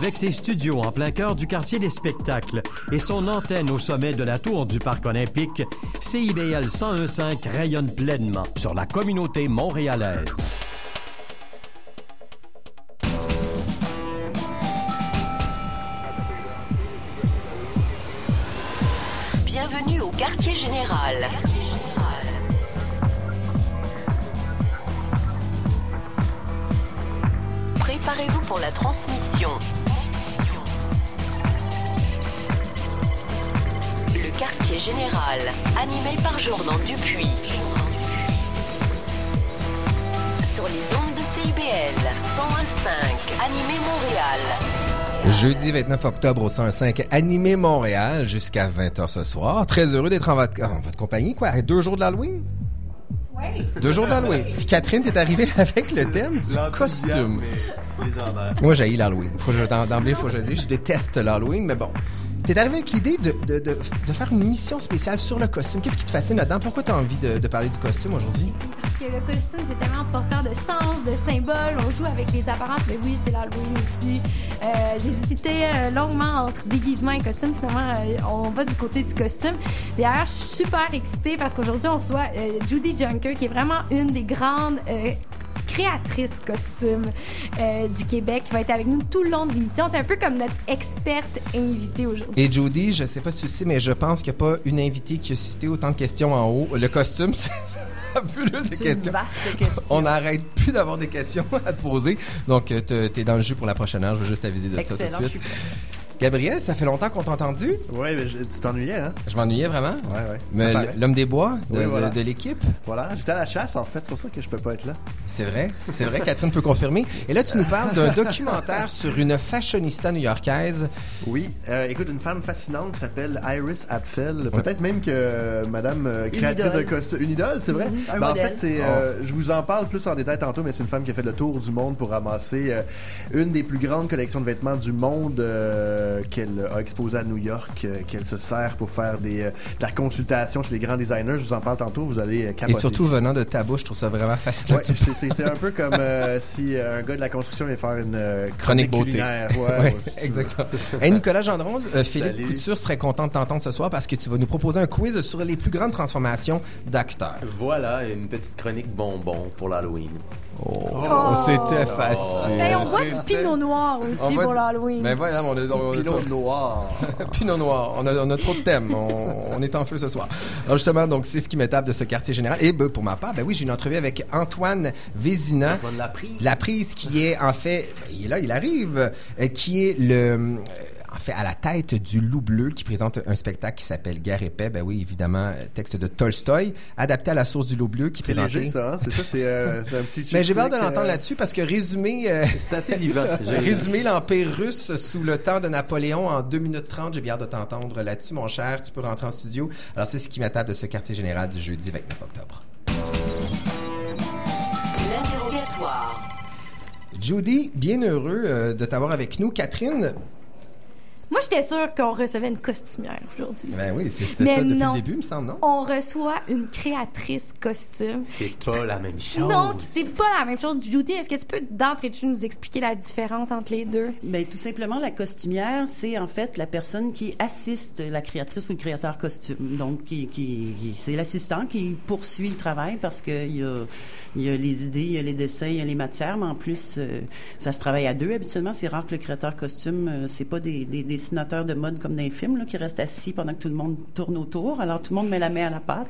Avec ses studios en plein cœur du quartier des spectacles et son antenne au sommet de la tour du Parc olympique, CIBL 1015 rayonne pleinement sur la communauté montréalaise. Bienvenue au quartier général. Préparez-vous pour la transmission. Le quartier général, animé par Jordan Dupuis. Sur les ondes de CIBL 101.5, animé Montréal. Jeudi 29 octobre au 105 Animé Montréal jusqu'à 20h ce soir. Très heureux d'être en votre, en votre compagnie. Quoi, deux jours de l'Halloween? Oui. Deux jours d'Halloween. Puis Catherine, t'es arrivée avec le thème du costume. Moi, j'ai l'Halloween. Faut que je, d'emblée, faut que je dise. Je déteste l'Halloween, mais bon. T'es arrivé avec l'idée de, de, de, de faire une émission spéciale sur le costume. Qu'est-ce qui te fascine là-dedans? Pourquoi t'as envie de, de parler du costume aujourd'hui? Parce que le costume, c'est tellement porteur de sens, de symboles. On joue avec les apparences, mais oui, c'est l'Halloween aussi. Euh, J'ai hésité euh, longuement entre déguisement et costume. Finalement, euh, on va du côté du costume. D'ailleurs, je suis super excitée parce qu'aujourd'hui, on soit euh, Judy Junker, qui est vraiment une des grandes euh, créatrice costume euh, du Québec qui va être avec nous tout le long de l'émission. C'est un peu comme notre experte invitée aujourd'hui. Et Jody, je sais pas si tu le sais, mais je pense qu'il n'y a pas une invitée qui a suscité autant de questions en haut. Le costume, c'est un peu de C'est questions. une vaste question. On n'arrête plus d'avoir des questions à te poser. Donc, euh, te- t'es dans le jus pour la prochaine heure. Je veux juste aviser de ça tout de suite. Gabriel, ça fait longtemps qu'on t'a entendu? Je- tu t'ennuyais, hein? Je m'ennuyais vraiment. Ouais, ouais. Mais l'homme des bois de, Oui, de- voilà. de l'équipe, Voilà, j'étais à la chasse, en fait, c'est pour ça que je peux pas être là. c'est vrai. C'est vrai, Catherine peut confirmer. Et là, tu nous parles d'un documentaire sur une fashionista new-yorkaise. Oui, euh, écoute, une femme fascinante qui s'appelle Iris Apfel. Peut-être même que euh, Madame euh, créatrice de costume. Une idole, c'est vrai? Un Ben, en fait, c'est, euh, je vous en parle plus en détail tantôt, mais c'est une femme qui a fait le tour du monde pour ramasser euh, une des plus grandes collections de vêtements du monde euh, qu'elle a exposée à New York, euh, qu'elle se sert pour faire des, euh, de la consultation chez les grands designers. Je vous en parle tantôt, vous allez euh, Et capoter. surtout venant de ta bouche, je trouve ça vraiment fascinant. Ouais, c'est- un peu comme euh, si euh, un gars de la construction allait faire une euh, Chronique chronique, beauté. culinaire. Ouais, exactement. Hey, Nicolas Gendron, euh, Philippe Salut. Couture serait content de t'entendre ce soir parce que tu vas nous proposer un quiz sur les plus grandes transformations d'acteurs. Voilà, une petite chronique bonbon pour l'Halloween. Oh, c'était facile. Hey, on voit du pinot noir aussi pour l'Halloween. Ben voilà, on a, on a- Pinot noir. Pinot noir. On a, on a trop de thèmes. On, on est en feu ce soir. Alors justement, donc c'est ce qui m'étape de ce quartier général. Et ben, pour ma part, ben oui, j'ai une entrevue avec Antoine Vézina. Antoine Laprise. La prise qui est en fait, ben, il est là, il arrive, euh, qui est le, euh, en fait, à la tête du Loup Bleu qui présente un spectacle qui s'appelle Guerre et paix. Ben oui, évidemment, euh, texte de Tolstoï, adapté à la source du Loup Bleu qui C'est présenté. léger, ça, hein? C'est ça, c'est euh, c'est un petit Mais j'ai chick hâte de l'entendre euh, là-dessus parce que résumé, euh, C'est assez vivant. J'ai- Résumer l'Empire russe sous le temps de Napoléon en 2 minutes 30. J'ai bien hâte de t'entendre là-dessus, mon cher. Tu peux rentrer en studio. Alors, c'est ce qui m'attaque de ce quartier général du jeudi 29 octobre. L'interrogatoire. Judy, bien heureux euh, de t'avoir avec nous. Catherine, Moi, j'étais sûre qu'on recevait une costumière aujourd'hui. ben oui, c'est- c'était Mais ça depuis non. le début, il me semble, non? On reçoit une créatrice costume. C'est pas la même chose. Non, c'est pas la même chose du Judy. Est-ce que tu peux d'entrée de jeu nous expliquer la différence entre les deux? Ben, tout simplement, la costumière, c'est en fait la personne qui assiste la créatrice ou le créateur costume. Donc, qui, qui, qui- c'est l'assistant qui poursuit le travail parce qu'il y a, il y a les idées, il y a les dessins, il y a les matières, mais en plus, euh, ça se travaille à deux habituellement. C'est rare que le créateur costume, euh, c'est pas des, des dessinateurs de mode comme dans les films, là, qui restent assis pendant que tout le monde tourne autour. Alors, tout le monde met la main à la pâte.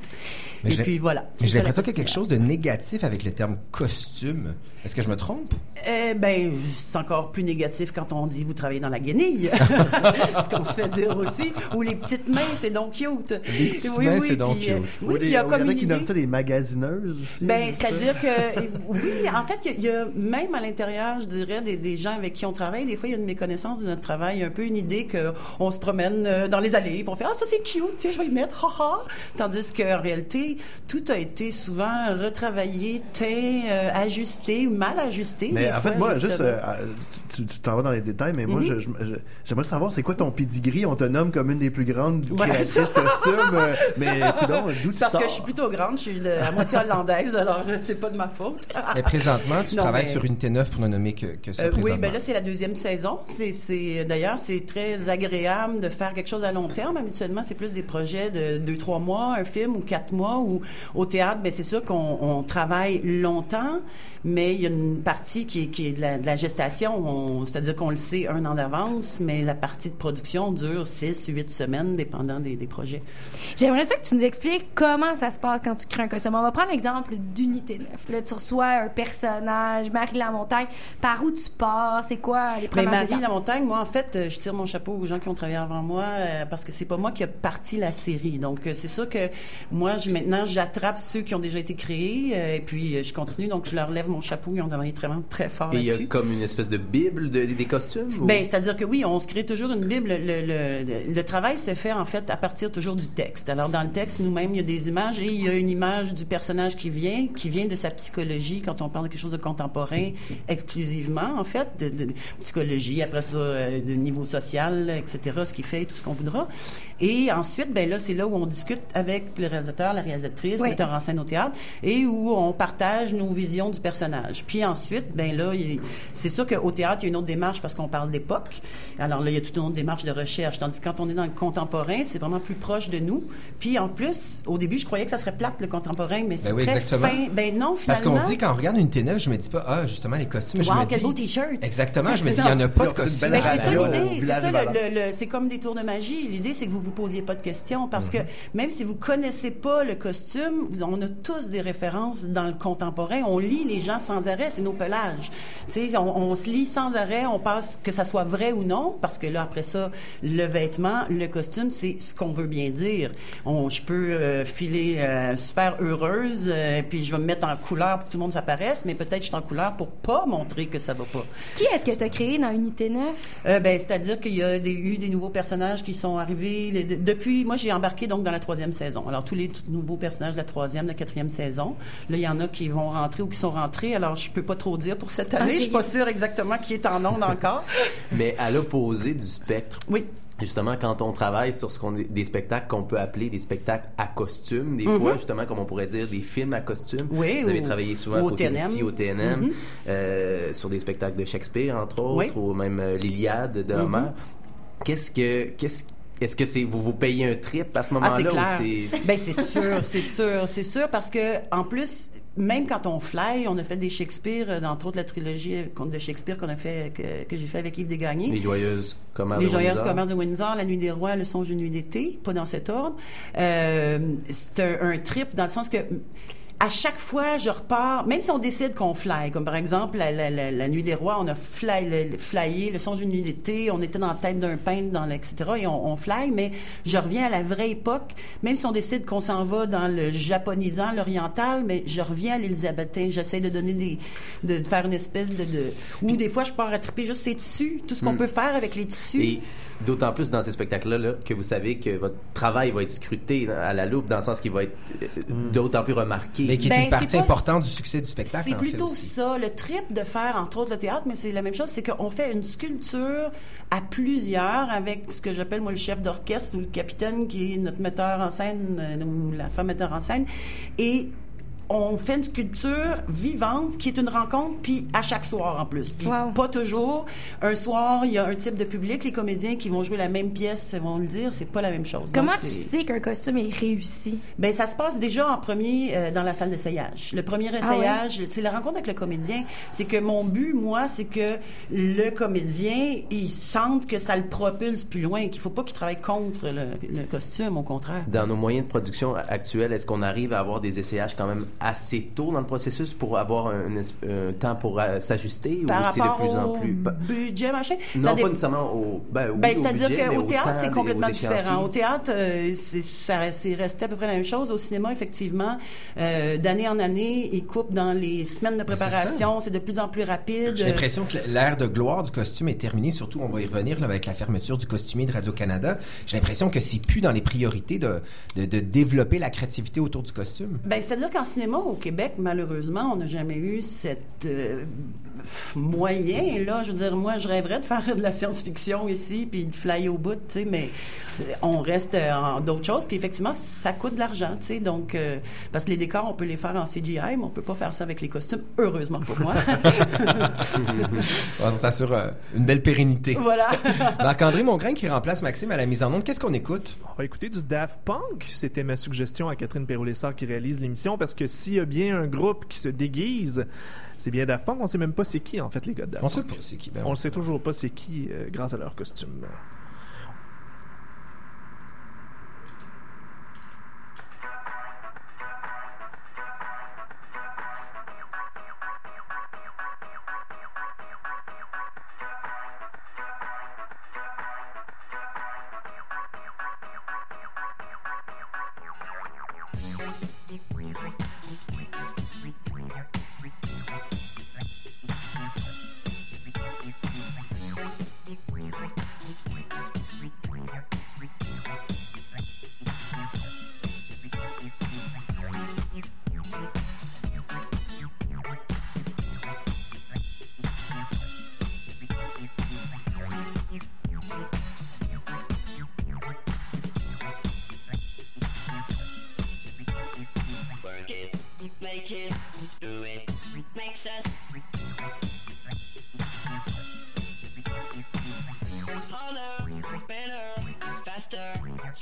Mais Et puis, voilà. J'ai l'impression qu'il y a quelque chose de négatif avec le terme costume. Est-ce que je me trompe? Eh ben, c'est encore plus négatif quand on dit vous travaillez dans la guenille. ce qu'on se fait dire aussi. Ou les petites mains, c'est donc cute. Les petites mains, c'est donc puis, euh, cute. oui, il y a comme en a qui nomment ça des magasineuses aussi. Ben, c'est-à-dire que, oui, en fait, il y, a- il y a même à l'intérieur, je dirais, des, des gens avec qui on travaille, des fois, il y a une méconnaissance de notre travail, un peu une idée l'idée que on se promène euh, dans les allées, puis on fait ah ça c'est cute, tu sais, je vais y mettre, haha. Tandis qu'en réalité, tout a été souvent retravaillé, teint, euh, ajusté ou mal ajusté. Mais en fois, fait, moi, juste, euh, tu t'en vas dans les détails, mais Mhm. moi, je- je- j'aimerais savoir, c'est quoi ton pedigree? On te nomme comme une des plus grandes Ouais, créatrices costumes, euh, mais d'où tu parce sors? que je suis plutôt grande, je suis de, à moitié hollandaise, alors c'est pas de ma faute. Mais présentement, tu Non, travailles mais- sur une T9 pour ne nommer que, que ça Euh, oui, présentement. ben là c'est la deuxième saison. C'est d'ailleurs c'est très agréable de faire quelque chose à long terme. Habituellement c'est plus des projets de deux trois mois, un film ou quatre mois. Ou au théâtre, ben c'est sûr qu'on on travaille longtemps, mais il y a une partie qui est, qui est de, la, de la gestation. On- c'est-à-dire qu'on le sait un an d'avance, mais la partie de production dure six, huit semaines, dépendant des, des projets. J'aimerais ça que tu nous expliques comment ça se passe quand tu crées un costume. On va prendre l'exemple d'Unité 9. Là, tu reçois un personnage, Marie Lamontagne. Par où tu pars? C'est quoi les premières Marie étapes? la montagne, moi en fait, je tire mon chapeau aux gens qui ont travaillé avant moi euh, parce que c'est pas moi qui a parti la série. Donc euh, c'est sûr que moi je, maintenant j'attrape ceux qui ont déjà été créés euh, et puis je continue donc je leur lève mon chapeau, ils ont travaillé vraiment très fort Et il y a comme une espèce de bible de- des costumes? ou- Ben, c'est-à-dire que oui, on se crée toujours une Bible. Le, le, le, le travail se fait en fait à partir toujours du texte. Alors dans le texte, nous-mêmes, il y a des images et il y a une image du personnage qui vient, qui vient de sa psychologie quand on parle de quelque chose de contemporain exclusivement en fait, de, de psychologie. Après ça, euh, de niveau social, etc. Ce qu'il fait, tout ce qu'on voudra. Et ensuite, ben là, c'est là où on discute avec le réalisateur, la réalisatrice, Oui. le metteur en scène au théâtre, et où on partage nos visions du personnage. Puis ensuite, ben là, c'est sûr qu'au théâtre, il y a une autre démarche parce qu'on parle d'époque. Alors là, il y a toute une autre démarche de recherche. Tandis que quand on est dans le contemporain, c'est vraiment plus proche de nous. Puis en plus, au début, je croyais que ça serait plate, le contemporain, mais c'est oui, très exactement. fin. Ben non, finalement. Parce qu'on se dit, quand on regarde une T9, je me dis pas, ah, justement, les costumes, je Wow, me quel dis... beau t-shirt! Exactement, je me dis, il y en a pas de belle Ben, c'est ça l'idée, c'est ça, le- le- c'est comme des tours de magie. L'idée, c'est que vous vous posiez pas de questions parce Mhm. que même si vous connaissez pas le costume, on a tous des références dans le contemporain. On lit les gens sans arrêt, c'est nos pelages. Tu sais, on, on se lit sans arrêt, on passe que ça soit vrai ou non, parce que là, après ça, le vêtement, le costume, c'est ce qu'on veut bien dire. On, je peux euh, filer euh, super heureuse, euh, puis je vais me mettre en couleur pour que tout le monde s'apparaisse, mais peut-être je suis en couleur pour pas montrer que ça va pas. Qui est-ce que tu as créé dans Unité 9? Euh, ben, c'est-à-dire qu'il y a des, eu des nouveaux personnages qui sont arrivés. les- depuis, moi, j'ai embarqué donc dans la troisième saison. Alors, tous les nouveaux personnages de la troisième, de la quatrième saison. Là, il y en a qui vont rentrer ou qui sont rentrés. Alors, je peux pas trop dire pour cette année. Ok. Je suis pas sûre exactement qui est en onde encore. Mais à l'opposé du spectre. Oui. Justement, quand on travaille sur ce qu'on est- des spectacles qu'on peut appeler des spectacles à costume, des fois, justement, comme on pourrait dire, des films à costume. Oui, Vous avez ou- travaillé souvent au côté TNM. au TNM, Mhm. euh, sur des spectacles de Shakespeare, entre autres, Oui. ou même euh, l'Iliade de Mhm. Homère. Qu'est-ce que, qu'est-ce, est-ce que c'est, vous vous payez un trip à ce Ah, moment-là c'est- Ben, c'est sûr, c'est sûr, c'est sûr, parce que, en plus, même quand on fly, on a fait des Shakespeare, euh, entre autres la trilogie euh, de Shakespeare qu'on a fait, que, que j'ai fait avec Yves Desgagnés. les joyeuses commerces Les de Joyeuses Windsor? commerces de Windsor, La Nuit des Rois, Le Songe d'une nuit d'été, pas dans cet ordre. Euh, c'est un, un trip dans le sens que à chaque fois, je repars, même si on décide qu'on fly, comme par exemple la, la, la, la Nuit des Rois, on a fly, le, flyé, Le Songe d'une nuit d'été, on était dans la tête d'un peintre, dans etc., et on, on fly, mais je reviens à la vraie époque, même si on décide qu'on s'en va dans le japonisant, l'oriental, mais je reviens à l'élisabétain, j'essaie de donner des, de faire une espèce de, de ou des fois je pars à triper juste ces tissus, tout ce qu'on Hmm. peut faire avec les tissus. Et d'autant plus dans ces spectacles-là là, que vous savez que votre travail va être scruté à la loupe, dans le sens qu'il va être euh, d'autant plus remarqué. Mais qui est Ben, une c'est partie importante du succès du spectacle, C'est en fait, plutôt aussi. ça, le trip de faire, entre autres, le théâtre, mais c'est la même chose, c'est qu'on fait une sculpture à plusieurs avec ce que j'appelle, moi, le chef d'orchestre ou le capitaine qui est notre metteur en scène euh, ou la femme metteur en scène. Et on fait une sculpture vivante qui est une rencontre, puis à chaque soir en plus. Puis Wow. pas toujours. Un soir, il y a un type de public, les comédiens qui vont jouer la même pièce vont le dire, c'est pas la même chose. Comment Donc, tu sais qu'un costume est réussi? ben ça se passe déjà en premier euh, dans la salle d'essayage. Le premier Ah essayage, c'est la rencontre avec le comédien. C'est que mon but, moi, c'est que le comédien, il sente que ça le propulse plus loin, qu'il faut pas qu'il travaille contre le, le costume, au contraire. Dans nos moyens de production actuels, est-ce qu'on arrive à avoir des essayages quand même assez tôt dans le processus pour avoir un, un- un temps pour euh, s'ajuster ou c'est de plus en plus? Budget, machin? non Ça pas dé- nécessairement au ben, oui, Ben, c'est-à-dire budget, mais qu'au théâtre, c'est complètement différent. Au théâtre, euh, c'est, ça, c'est resté à peu près la même chose. Au cinéma, effectivement, euh, d'année en année, ils coupent dans les semaines de Ben, c'est préparation. C'est de plus en plus rapide. J'ai l'impression que l'ère de gloire du costume est terminée, surtout on va y revenir là, avec la fermeture du costumier de Radio-Canada. J'ai l'impression que c'est plus dans les priorités de, de, de développer la créativité autour du costume. Ben, c'est-à-dire qu'en cinéma, au Québec, malheureusement, on n'a jamais eu cette euh, moyen, là. Je veux dire, moi, je rêverais de faire de la science-fiction ici, puis de fly au bout, tu sais, mais euh, on reste euh, en d'autres choses. Puis effectivement, ça coûte de l'argent, tu sais. Donc, euh, parce que les décors, on peut les faire en CGI, mais on peut pas faire ça avec les costumes, heureusement pour moi. Ça assure euh, une belle pérennité. voilà. Marc-André Mongrain qui remplace Maxime à la mise en onde. Qu'est-ce qu'on écoute? On va écouter du Daft Punk. C'était ma suggestion à Catherine Perrault-Lessard qui réalise l'émission parce que s'il y a bien un groupe qui se déguise, c'est bien Daft Punk. On sait même pas c'est qui, en fait, les gars de Daft On Punk. sait pas c'est qui. Ben, On ne sait toujours pas c'est qui euh, grâce à leur costume.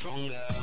Stronger.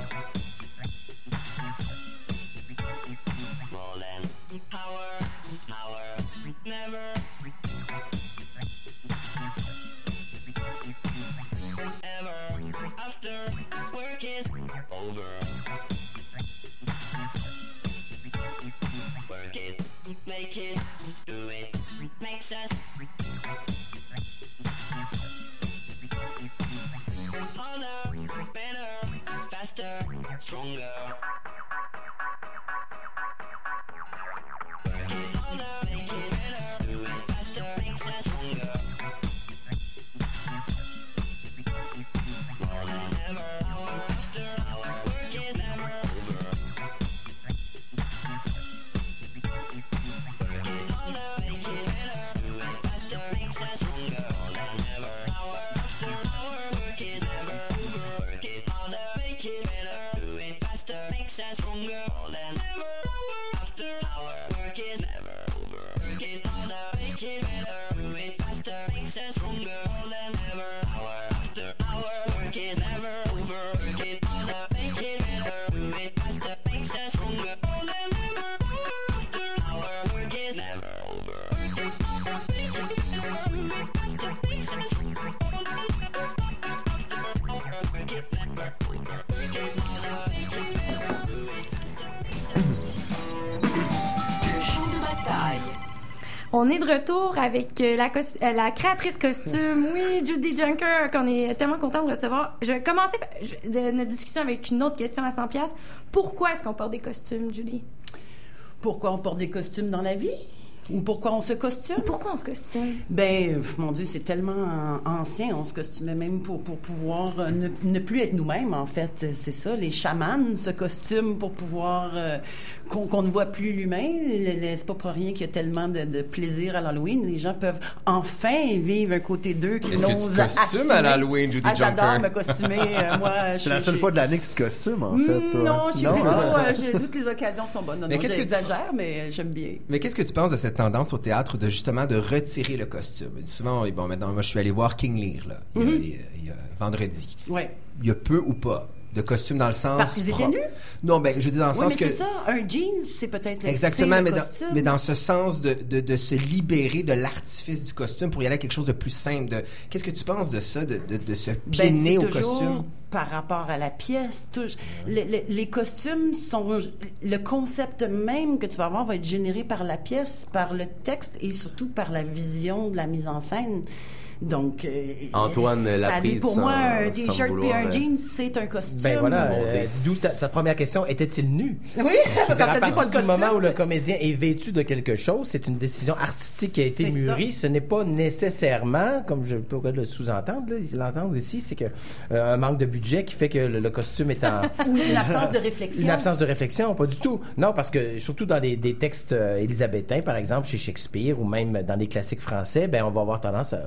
De retour avec euh, la, euh, la créatrice costume, oui, Judy Junker, qu'on est tellement content de recevoir. Je vais commencer notre discussion avec une autre question à 100 pièces. Pourquoi est-ce qu'on porte des costumes, Judy? Pourquoi on porte des costumes dans la vie? Ou pourquoi on se costume? Pourquoi on se costume? Ben, mon Dieu, c'est tellement an- ancien. On se costumait même pour, pour pouvoir euh, ne, ne plus être nous-mêmes, en fait. C'est ça. Les chamans se costument pour pouvoir euh, qu'on ne voit plus l'humain. C'est pas pour rien qu'il y a tellement de, de plaisir à l'Halloween. Les gens peuvent enfin vivre un côté d'eux qui Est-ce que tu te costumes à l'Halloween, Judy ah, J'adore me costumer. euh, moi, je C'est la seule fois de l'année que tu te costumes, en fait. toi. Non, je suis plutôt. hein? euh, j'ai- toutes les occasions sont bonnes. Non, Mais non, qu'est-ce que tu- j'exagère, mais j'aime bien. Mais qu'est-ce que tu penses de cette tendance au théâtre de justement de retirer le costume? Souvent, bon, maintenant, moi, je suis allé voir King Lear, là, il y a- il y a- il y a vendredi. Ouais. Il y a peu ou pas de costume dans le sens. Parce qu'ils étaient nus? Non, ben, je dire dans le Oui, sens mais que. c'est ça. Un jeans, c'est peut-être Exactement, le mais dans, mais dans ce sens de, de, de se libérer de l'artifice du costume pour y aller à quelque chose de plus simple. De, qu'est-ce que tu penses de ça, de, de, de se Ben, piéner au toujours costume? par rapport à la pièce. tout- le- le- les costumes sont... Le concept même que tu vas avoir va être généré par la pièce, par le texte et surtout par la vision de la mise en scène. Donc, euh, Antoine ça l'a dit prise pour sans- moi, un t-shirt vouloir, un euh, jean, c'est un costume. Ben voilà, euh, d'où ta, ta première question, était-il nu? Oui, Je dire, quand à partir de du costume, moment où le comédien est vêtu de quelque chose, c'est une décision artistique qui a été mûrie. Ce n'est pas nécessairement, comme je peux le sous-entendre, l'entendre ici, c'est que euh, un manque de budget qui fait que le, le costume est en Ou une absence de réflexion. une absence de réflexion, pas du tout. Non, parce que surtout dans des, des textes euh, élisabétains, par exemple chez Shakespeare ou même dans les classiques français, ben on va avoir tendance à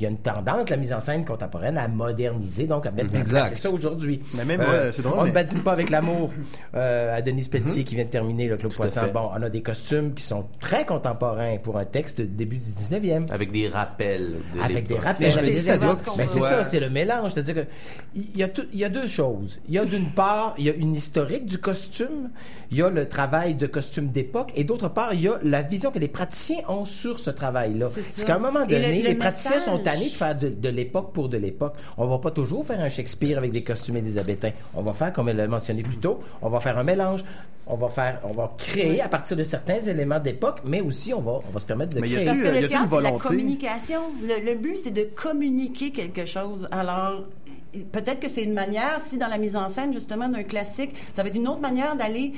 il y a une tendance, la mise en scène contemporaine, à moderniser, donc à mettre en Exact. C'est ça aujourd'hui. Mais même, Euh, ouais, c'est drôle, On ne mais- badine pas avec l'amour euh, à Denis Pelletier qui vient de terminer le Claude à Poisson. Bon, on a des costumes qui sont très contemporains pour un texte de début du 19e. Avec des rappels de Avec des l'époque. rappels. Mais ça. Ben, c'est Ouais. ça, c'est le mélange. C'est-à-dire que il y a tout- il y a deux choses. Il y a d'une part, il y a une historique du costume, il y a le travail de costume d'époque, et d'autre part, il y a la vision que les praticiens ont sur ce travail-là. C'est qu'à un moment le- donné, le les praticiens sont tannés de faire de, de l'époque pour de l'époque. On va pas toujours faire un Shakespeare avec des costumes élisabétains. On va faire, comme elle l'a mentionné plus tôt, on va faire un mélange. On va faire, on va créer à partir de certains éléments d'époque, mais aussi on va, on va se permettre de Mais y créer. Parce que y le théâtre, c'est la volonté? communication. Le, le but, c'est de communiquer quelque chose. Alors, peut-être que c'est une manière, si dans la mise en scène, justement, d'un classique, ça va être une autre manière d'aller,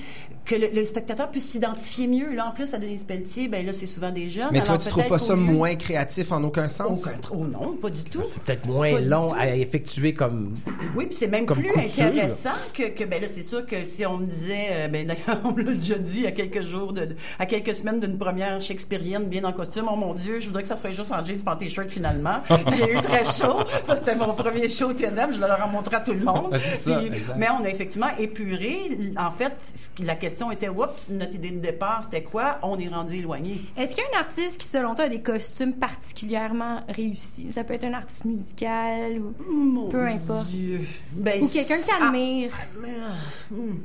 que le, le spectateur puisse s'identifier mieux. Là, en plus, à Denise Pelletier, ben là, c'est souvent des jeunes. Mais toi, Alors, tu trouves pas ça lieu- moins créatif en aucun sens? Aucun Oh non, pas du tout. C'est peut-être moins Pas long à effectuer comme. Oui, puis c'est même Comme plus couture. intéressant que, que ben là, c'est sûr que si on me disait, euh, ben d'ailleurs, on me l'a déjà dit à quelques jours, de, à quelques semaines d'une première shakespearienne bien en costume, oh mon Dieu, je voudrais que ça soit juste en jeans et en t-shirt finalement. J'ai eu très chaud. Ça, c'était mon premier show TNM, je leur ai montré à tout le monde. Ah, c'est ça, Puis- exact. mais on a effectivement épuré. En fait, la question était, oups, notre idée de départ, c'était quoi? On est rendu éloigné. Est-ce qu'il y a un artiste qui, selon toi, a des costumes particulièrement réussis? Ça peut être un artiste musical ou Mon peu importe. Dieu. Ben, Ou quelqu'un que ah, t'admires. Mais, euh, hmm.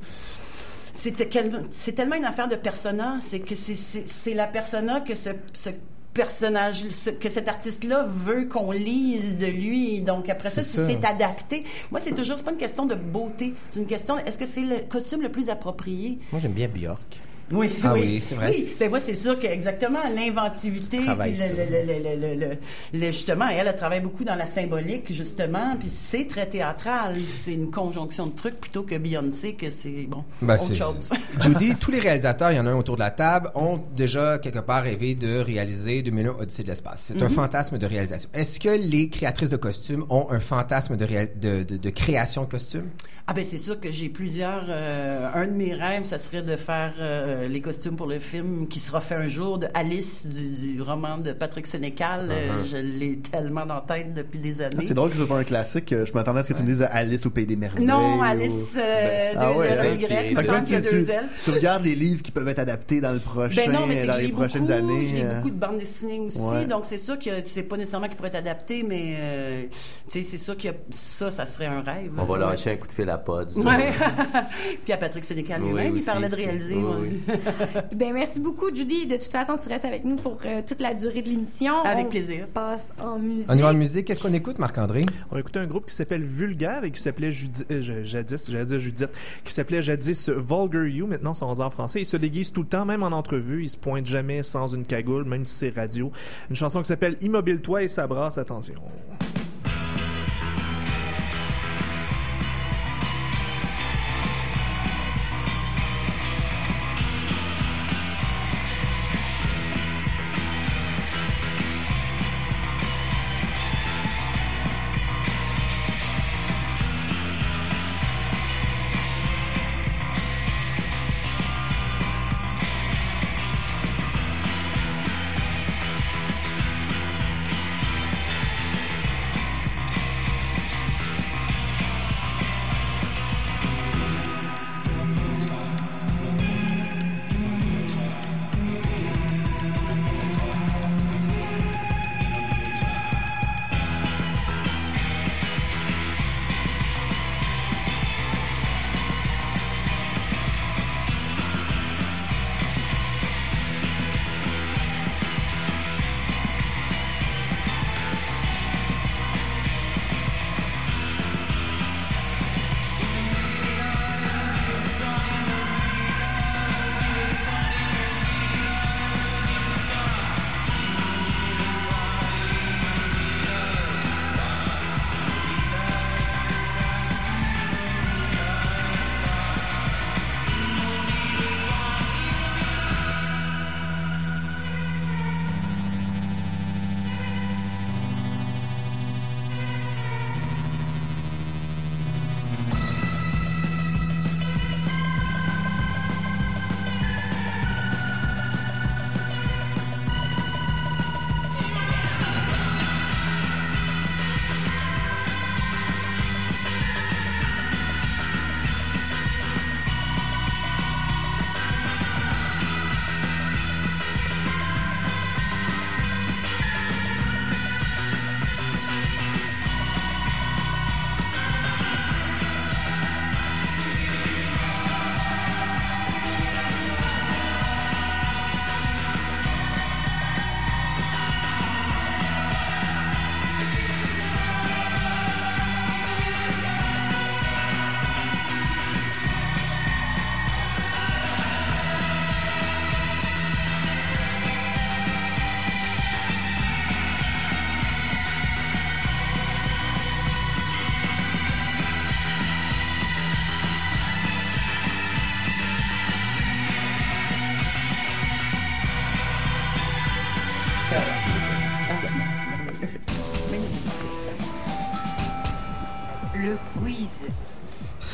C'est tellement une affaire de persona. C'est que c'est la persona que ce, ce personnage, que cet artiste-là veut qu'on lise de lui. Donc après ça, si c'est adapté. Moi, c'est toujours, c'est pas une question de beauté. C'est une question, est-ce que c'est le costume le plus approprié? Moi, j'aime bien Björk. Oui, Ah oui, c'est vrai. Oui, ben moi c'est sûr que exactement l'inventivité, puis le, le- le- le- justement, elle, elle travaille beaucoup dans la symbolique justement, puis c'est très théâtral, c'est une conjonction de trucs plutôt que Beyoncé que c'est bon Ben, autre chose. Judy, tous les réalisateurs, il y en a un autour de la table, ont déjà quelque part rêvé de réaliser 2001 Odyssée de l'espace. C'est Mhm. un fantasme de réalisation. Est-ce que les créatrices de costumes ont un fantasme de, réal- de, de- de création de costumes? Ah ben c'est sûr que j'ai plusieurs. euh, un de mes rêves, ça serait de faire euh, les costumes pour le film qui sera fait un jour de Alice du, du roman de Patrick Sénécal. Euh, je l'ai tellement dans la tête depuis des années. Ah, c'est drôle que ce soit pas un classique. euh, Je m'attendais à ce que tu me dises Alice au Pays des Merveilles. Non, ou- Alice euh, Ah deux ouais, hein? Y, tu, deux tu- tu regardes les livres qui peuvent être adaptés dans le prochain, Ben non, mais c'est dans les prochaines beaucoup, années. j'ai euh. beaucoup de bandes dessinées aussi, Ouais. donc c'est sûr que c'est pas nécessairement qui pourrait être adapté, mais euh, c'est sûr que ça, ça serait un rêve. On va lâcher un coup de fil à Pods. Ouais. Puis à Patrick Sénécal Oui, lui-même, il parlait de réaliser. Oui. Ben merci beaucoup, Judy. De toute façon, tu restes avec nous pour euh, toute la durée de l'émission. Avec On plaisir. passe en musique. On y va en musique. Qu'est-ce qu'on écoute, Marc-André? On a écouté un groupe qui s'appelle Vulgaire et qui s'appelait euh, jadis, j'allais dire Judith, qui s'appelait jadis Vulgar You. Maintenant, ils sont rendus en français. Ils se déguisent tout le temps, même en entrevue. Ils se pointent jamais sans une cagoule, même si c'est radio. Une chanson qui s'appelle Immobile-toi et ça brasse. Attention.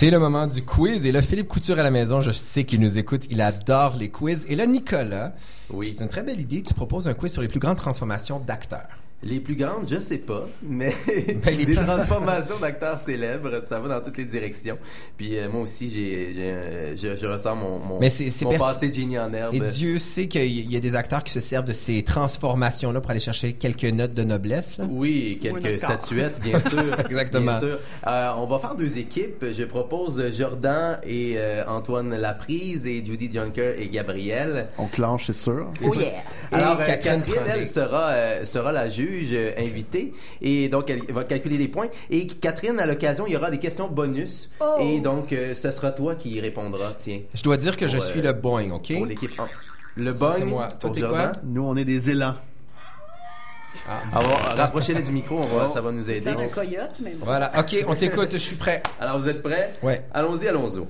C'est le moment du quiz. Et là, Philippe Couture à la maison, je sais qu'il nous écoute. Il adore les quiz. Et là, Nicolas, Oui. c'est une très belle idée. Tu proposes un quiz sur les plus grandes transformations d'acteurs. Les plus grandes, je sais pas, mais Ben, les plus- transformations d'acteurs célèbres, ça va dans toutes les directions. Puis euh, moi aussi, j'ai, j'ai, euh, je, je ressens mon, mon, Mais c'est- c'est mon perti- passé Genie en herbe. Et Dieu sait qu'il y a des acteurs qui se servent de ces transformations-là pour aller chercher quelques notes de noblesse. là. Oui, quelques statuettes, bien sûr. Exactement. Bien sûr. Euh, on va faire deux équipes. Je propose Jordan et euh, Antoine Laprise et Judy Junker et Gabriel. On clenche, c'est sûr. Oh yeah! Alors, euh, Catherine Catherine, elle sera, euh, sera la juge euh, invitée et donc elle va calculer les points. Et Catherine, à l'occasion, il y aura des questions bonus Oh. et donc euh, ce sera toi qui y répondras. Tiens, Je dois dire que je suis euh, le boing, OK? pour l'équipe 1. Le bug moi. Toi, pour t'es Jordan? quoi? Nous, on est des élans. Alors, rapprochez-les du micro, on va, ça va nous aider. Faire un coyote, mais bon. Voilà, OK, on t'écoute, je suis prêt. Alors, vous êtes prêts? Ouais. Allons-y, allons-y.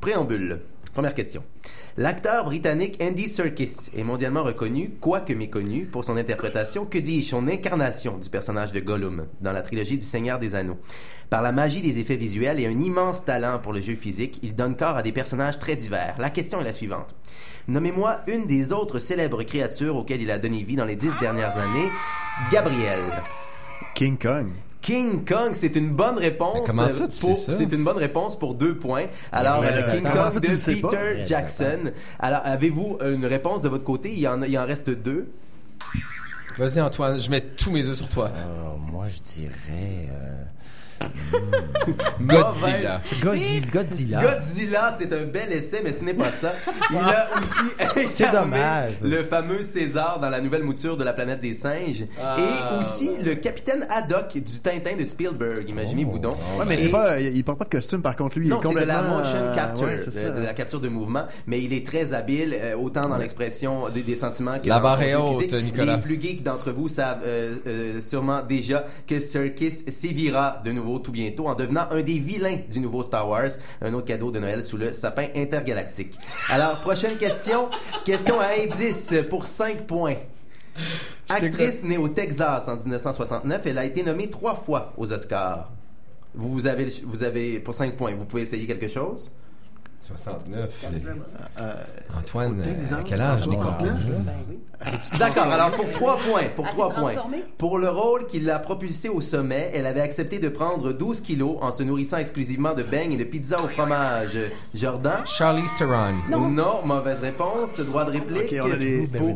Préambule. Première question. L'acteur britannique Andy Serkis est mondialement reconnu, quoique méconnu, pour son interprétation, que dis-je, son incarnation du personnage de Gollum dans la trilogie du Seigneur des Anneaux. Par la magie des effets visuels et un immense talent pour le jeu physique, il donne corps à des personnages très divers. La question est la suivante. Nommez-moi une des autres célèbres créatures auxquelles il a donné vie dans les dix dernières années. Gabriel. King Kong. King Kong, c'est une bonne réponse. Mais comment ça, tu pour- sais ça? C'est une bonne réponse pour deux points. Alors, euh. King Kong ça, de? Peter Jackson. Alors, avez-vous une réponse de votre côté? Il y en, il en reste deux. Vas-y, Antoine, je mets tous mes œufs sur toi. Euh, moi, je dirais. euh, Godzilla. Godzilla. Godzilla. Godzilla, c'est un bel essai, mais ce n'est pas ça. Il a aussi C'est incarné dommage. le fameux César dans la nouvelle mouture de la planète des singes. Ah, et aussi le capitaine Haddock du Tintin de Spielberg. Imaginez-vous donc. Ouais, mais Et- c'est pas, il porte pas de costume, par contre, lui. Non, il est c'est de la complètement, motion euh, capture, ouais, de, la capture de mouvement, mais il est très habile, euh, autant dans l'expression des, des sentiments que La dans barre est haute. Nicolas. Les plus geeks d'entre vous savent euh, euh, sûrement déjà que Serkis sévira de nouveau tout bientôt en devenant un des vilains du nouveau Star Wars, un autre cadeau de Noël sous le sapin intergalactique. Alors, prochaine question, question à indice pour 5 points. Actrice née au Texas en 1969, elle a été nommée trois fois aux Oscars. Vous, vous avez, vous avez pour 5 points, vous pouvez essayer quelque chose? 69. Euh, Antoine, Texas, à quel âge? copains? Ben oui. D'accord, alors pour 3 points, pour 3 s'est points. Pour le rôle qui l'a propulsée au sommet, elle avait accepté de prendre 12 kilos en se nourrissant exclusivement de beignes et de pizza au fromage. Jordan? Charlize Theron. Non. mauvaise réponse. Droit de réplique. Ok, on a des Pour-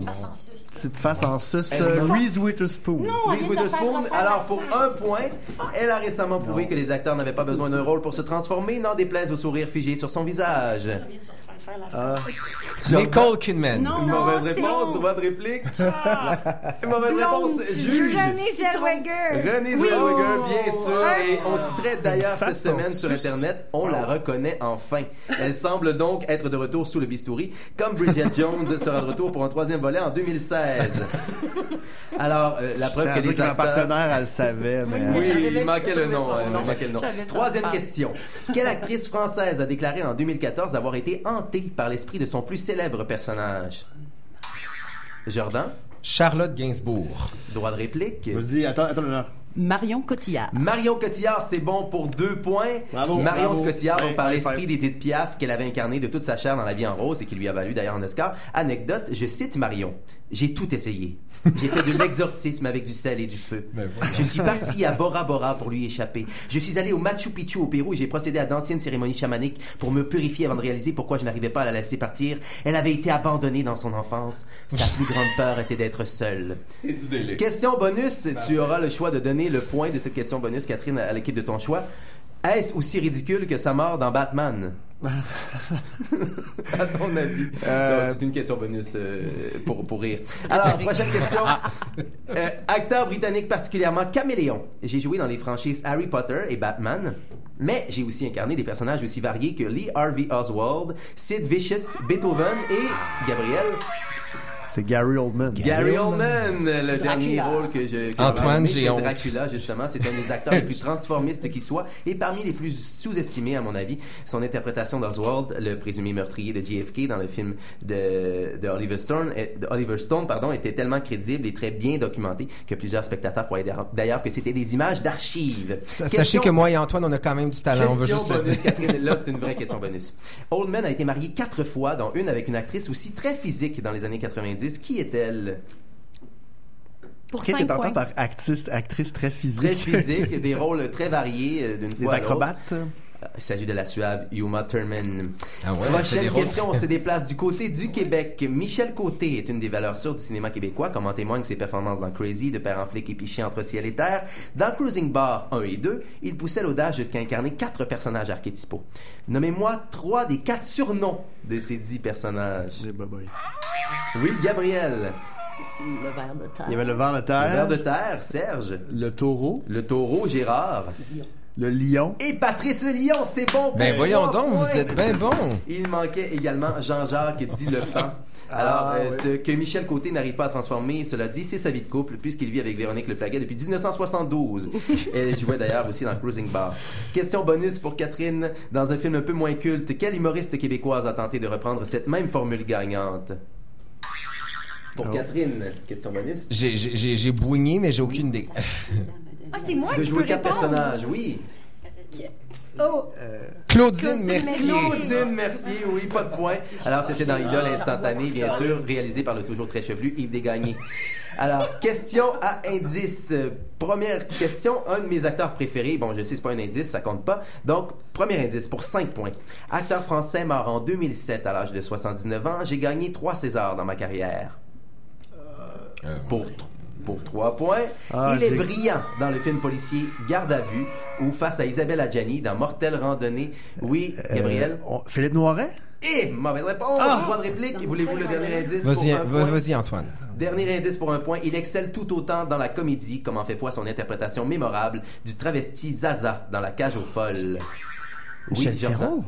petites faces en sus. Euh, Reese Witherspoon. Reese Witherspoon. Alors, pour un point, elle a récemment prouvé que les acteurs n'avaient pas besoin d'un rôle pour se transformer, n'en déplaise au sourire figé sur son visage. viagem. Ah, Nicole Kidman. Non, Une non, mauvaise réponse, droit de réplique. Une mauvaise réponse, juge. René Zellweger. Renée Oui. Zellweger, bien sûr. Et on titrait d'ailleurs cette en semaine sur. Internet, on la reconnaît enfin. Elle semble donc être de retour sous le bistouri, comme Bridget Jones sera de retour pour un troisième volet en 2016. Alors, euh, la preuve que les acteurs... partenaire, elle le savait, mais... Oui, il manquait le nom. euh, il manquait le nom. Troisième en question. Quelle actrice française a déclaré en 2014 avoir été par l'esprit de son plus célèbre personnage? Jordan, Charlotte Gainsbourg. droit de réplique. Vas-y, attends, attends, non. Marion Cotillard. Marion Cotillard, c'est bon pour deux points. Bravo, Marion bravo. Cotillard, donc par l'esprit d'Edith Piaf qu'elle avait incarné de toute sa chair dans La vie en rose et qui lui a valu d'ailleurs un Oscar. Anecdote, je cite Marion. J'ai tout essayé. J'ai fait de l'exorcisme avec du sel et du feu. Je suis parti à Bora Bora pour lui échapper. Je suis allé au Machu Picchu au Pérou et j'ai procédé à d'anciennes cérémonies chamaniques pour me purifier avant de réaliser pourquoi je n'arrivais pas à la laisser partir. Elle avait été abandonnée dans son enfance. Sa plus grande peur était d'être seule. C'est du. Question bonus, tu auras le choix de donner le point de cette question bonus, Catherine, à l'équipe de ton choix. Est-ce aussi ridicule que sa mort dans Batman? à ton avis. Euh, C'est une question bonus euh, pour, pour rire. Alors, prochaine question. Euh, acteur britannique particulièrement caméléon. J'ai joué dans les franchises Harry Potter et Batman. Mais j'ai aussi incarné des personnages aussi variés que Lee Harvey Oswald, Sid Vicious, Beethoven et Gabriel. C'est Gary Oldman. Gary Oldman, le dernier rôle que Antoine, j'ai aimé, honte. Dracula, justement, c'est un des acteurs les plus transformistes qui soit et parmi les plus sous-estimés, à mon avis. Son interprétation d'Oswald, le présumé meurtrier de JFK dans le film de, de Oliver Stone, de Oliver Stone, pardon, était tellement crédible et très bien documenté que plusieurs spectateurs croyaient d'ailleurs que c'était des images d'archives. Question- Sachez que moi et Antoine, on a quand même du talent, on veut juste le bonus, dire. Catherine, là, c'est une vraie question bonus. Oldman a été marié quatre fois, dont une avec une actrice aussi très physique dans les années 90. Qui est-elle? Pour Qu'est-ce que 5 t'entends points. par actrice, actrice très physique? Très physique, des rôles très variés euh, d'une Des fois à l'autre. acrobates? Il s'agit de la suave Yuma Thurman. Ah ouais, Prochaine question, on se déplace du côté du Québec. Michel Côté est une des valeurs sûres du cinéma québécois, comme en témoignent ses performances dans Crazy, De Père en flic et Piché entre ciel et terre? Dans Cruising Bar 1 et 2, il poussait l'audace jusqu'à incarner quatre personnages archétypaux. Nommez-moi trois des quatre surnoms de ces dix personnages. Oui, Gabriel. Le verre de terre. Il y avait le vent de terre. Le ver de terre, Serge. Le taureau. Le taureau, Gérard. Le lion. Et Patrice le lion, c'est bon. Ben pour voyons trois donc, points. vous êtes bien bon. Il manquait également Jean-Jacques dit le pan. Alors, Ah, euh, oui. ce que Michel Côté n'arrive pas à transformer, cela dit, c'est sa vie de couple, puisqu'il vit avec Véronique Le Flaguet depuis 1972. Elle jouait d'ailleurs aussi dans Cruising Bar. Question bonus pour Catherine. Dans un film un peu moins culte, quelle humoriste québécoise a tenté de reprendre cette même formule gagnante? Pour Oh. Catherine, question bonus. J'ai- bougné, mais j'ai aucune idée. Ah, c'est moi De qui jouer peux quatre répondre. personnages, oui. Oh, Claudine, Claudine merci. Mercier. Claudine Mercier, oui, pas de point. Alors, c'était dans Idole instantané, bien sûr, réalisé par le toujours très chevelu Yves Desgagnés. Alors, question à indice. Euh, Première question, un de mes acteurs préférés. Bon, je sais, c'est pas un indice, ça compte pas. Donc, premier indice pour 5 points. Acteur français mort en 2007 à l'âge de 79 ans. J'ai gagné 3 Césars dans ma carrière. Pour, tr- pour 3 points. Ah, Il est brillant dans le film policier Garde à vue ou face à Isabelle Adjani dans Mortelle Randonnée. Oui, Gabriel? Euh, on- Philippe Noiret? Et mauvaise réponse, Ah! droit de réplique. Voulez-vous le dernier indice Vas-y, pour un va- point? vas-y, Antoine. Dernier indice pour un point. Il excelle tout autant dans la comédie, comme en fait foi son interprétation mémorable du travesti Zaza dans La cage aux folles. Michel. Serrault?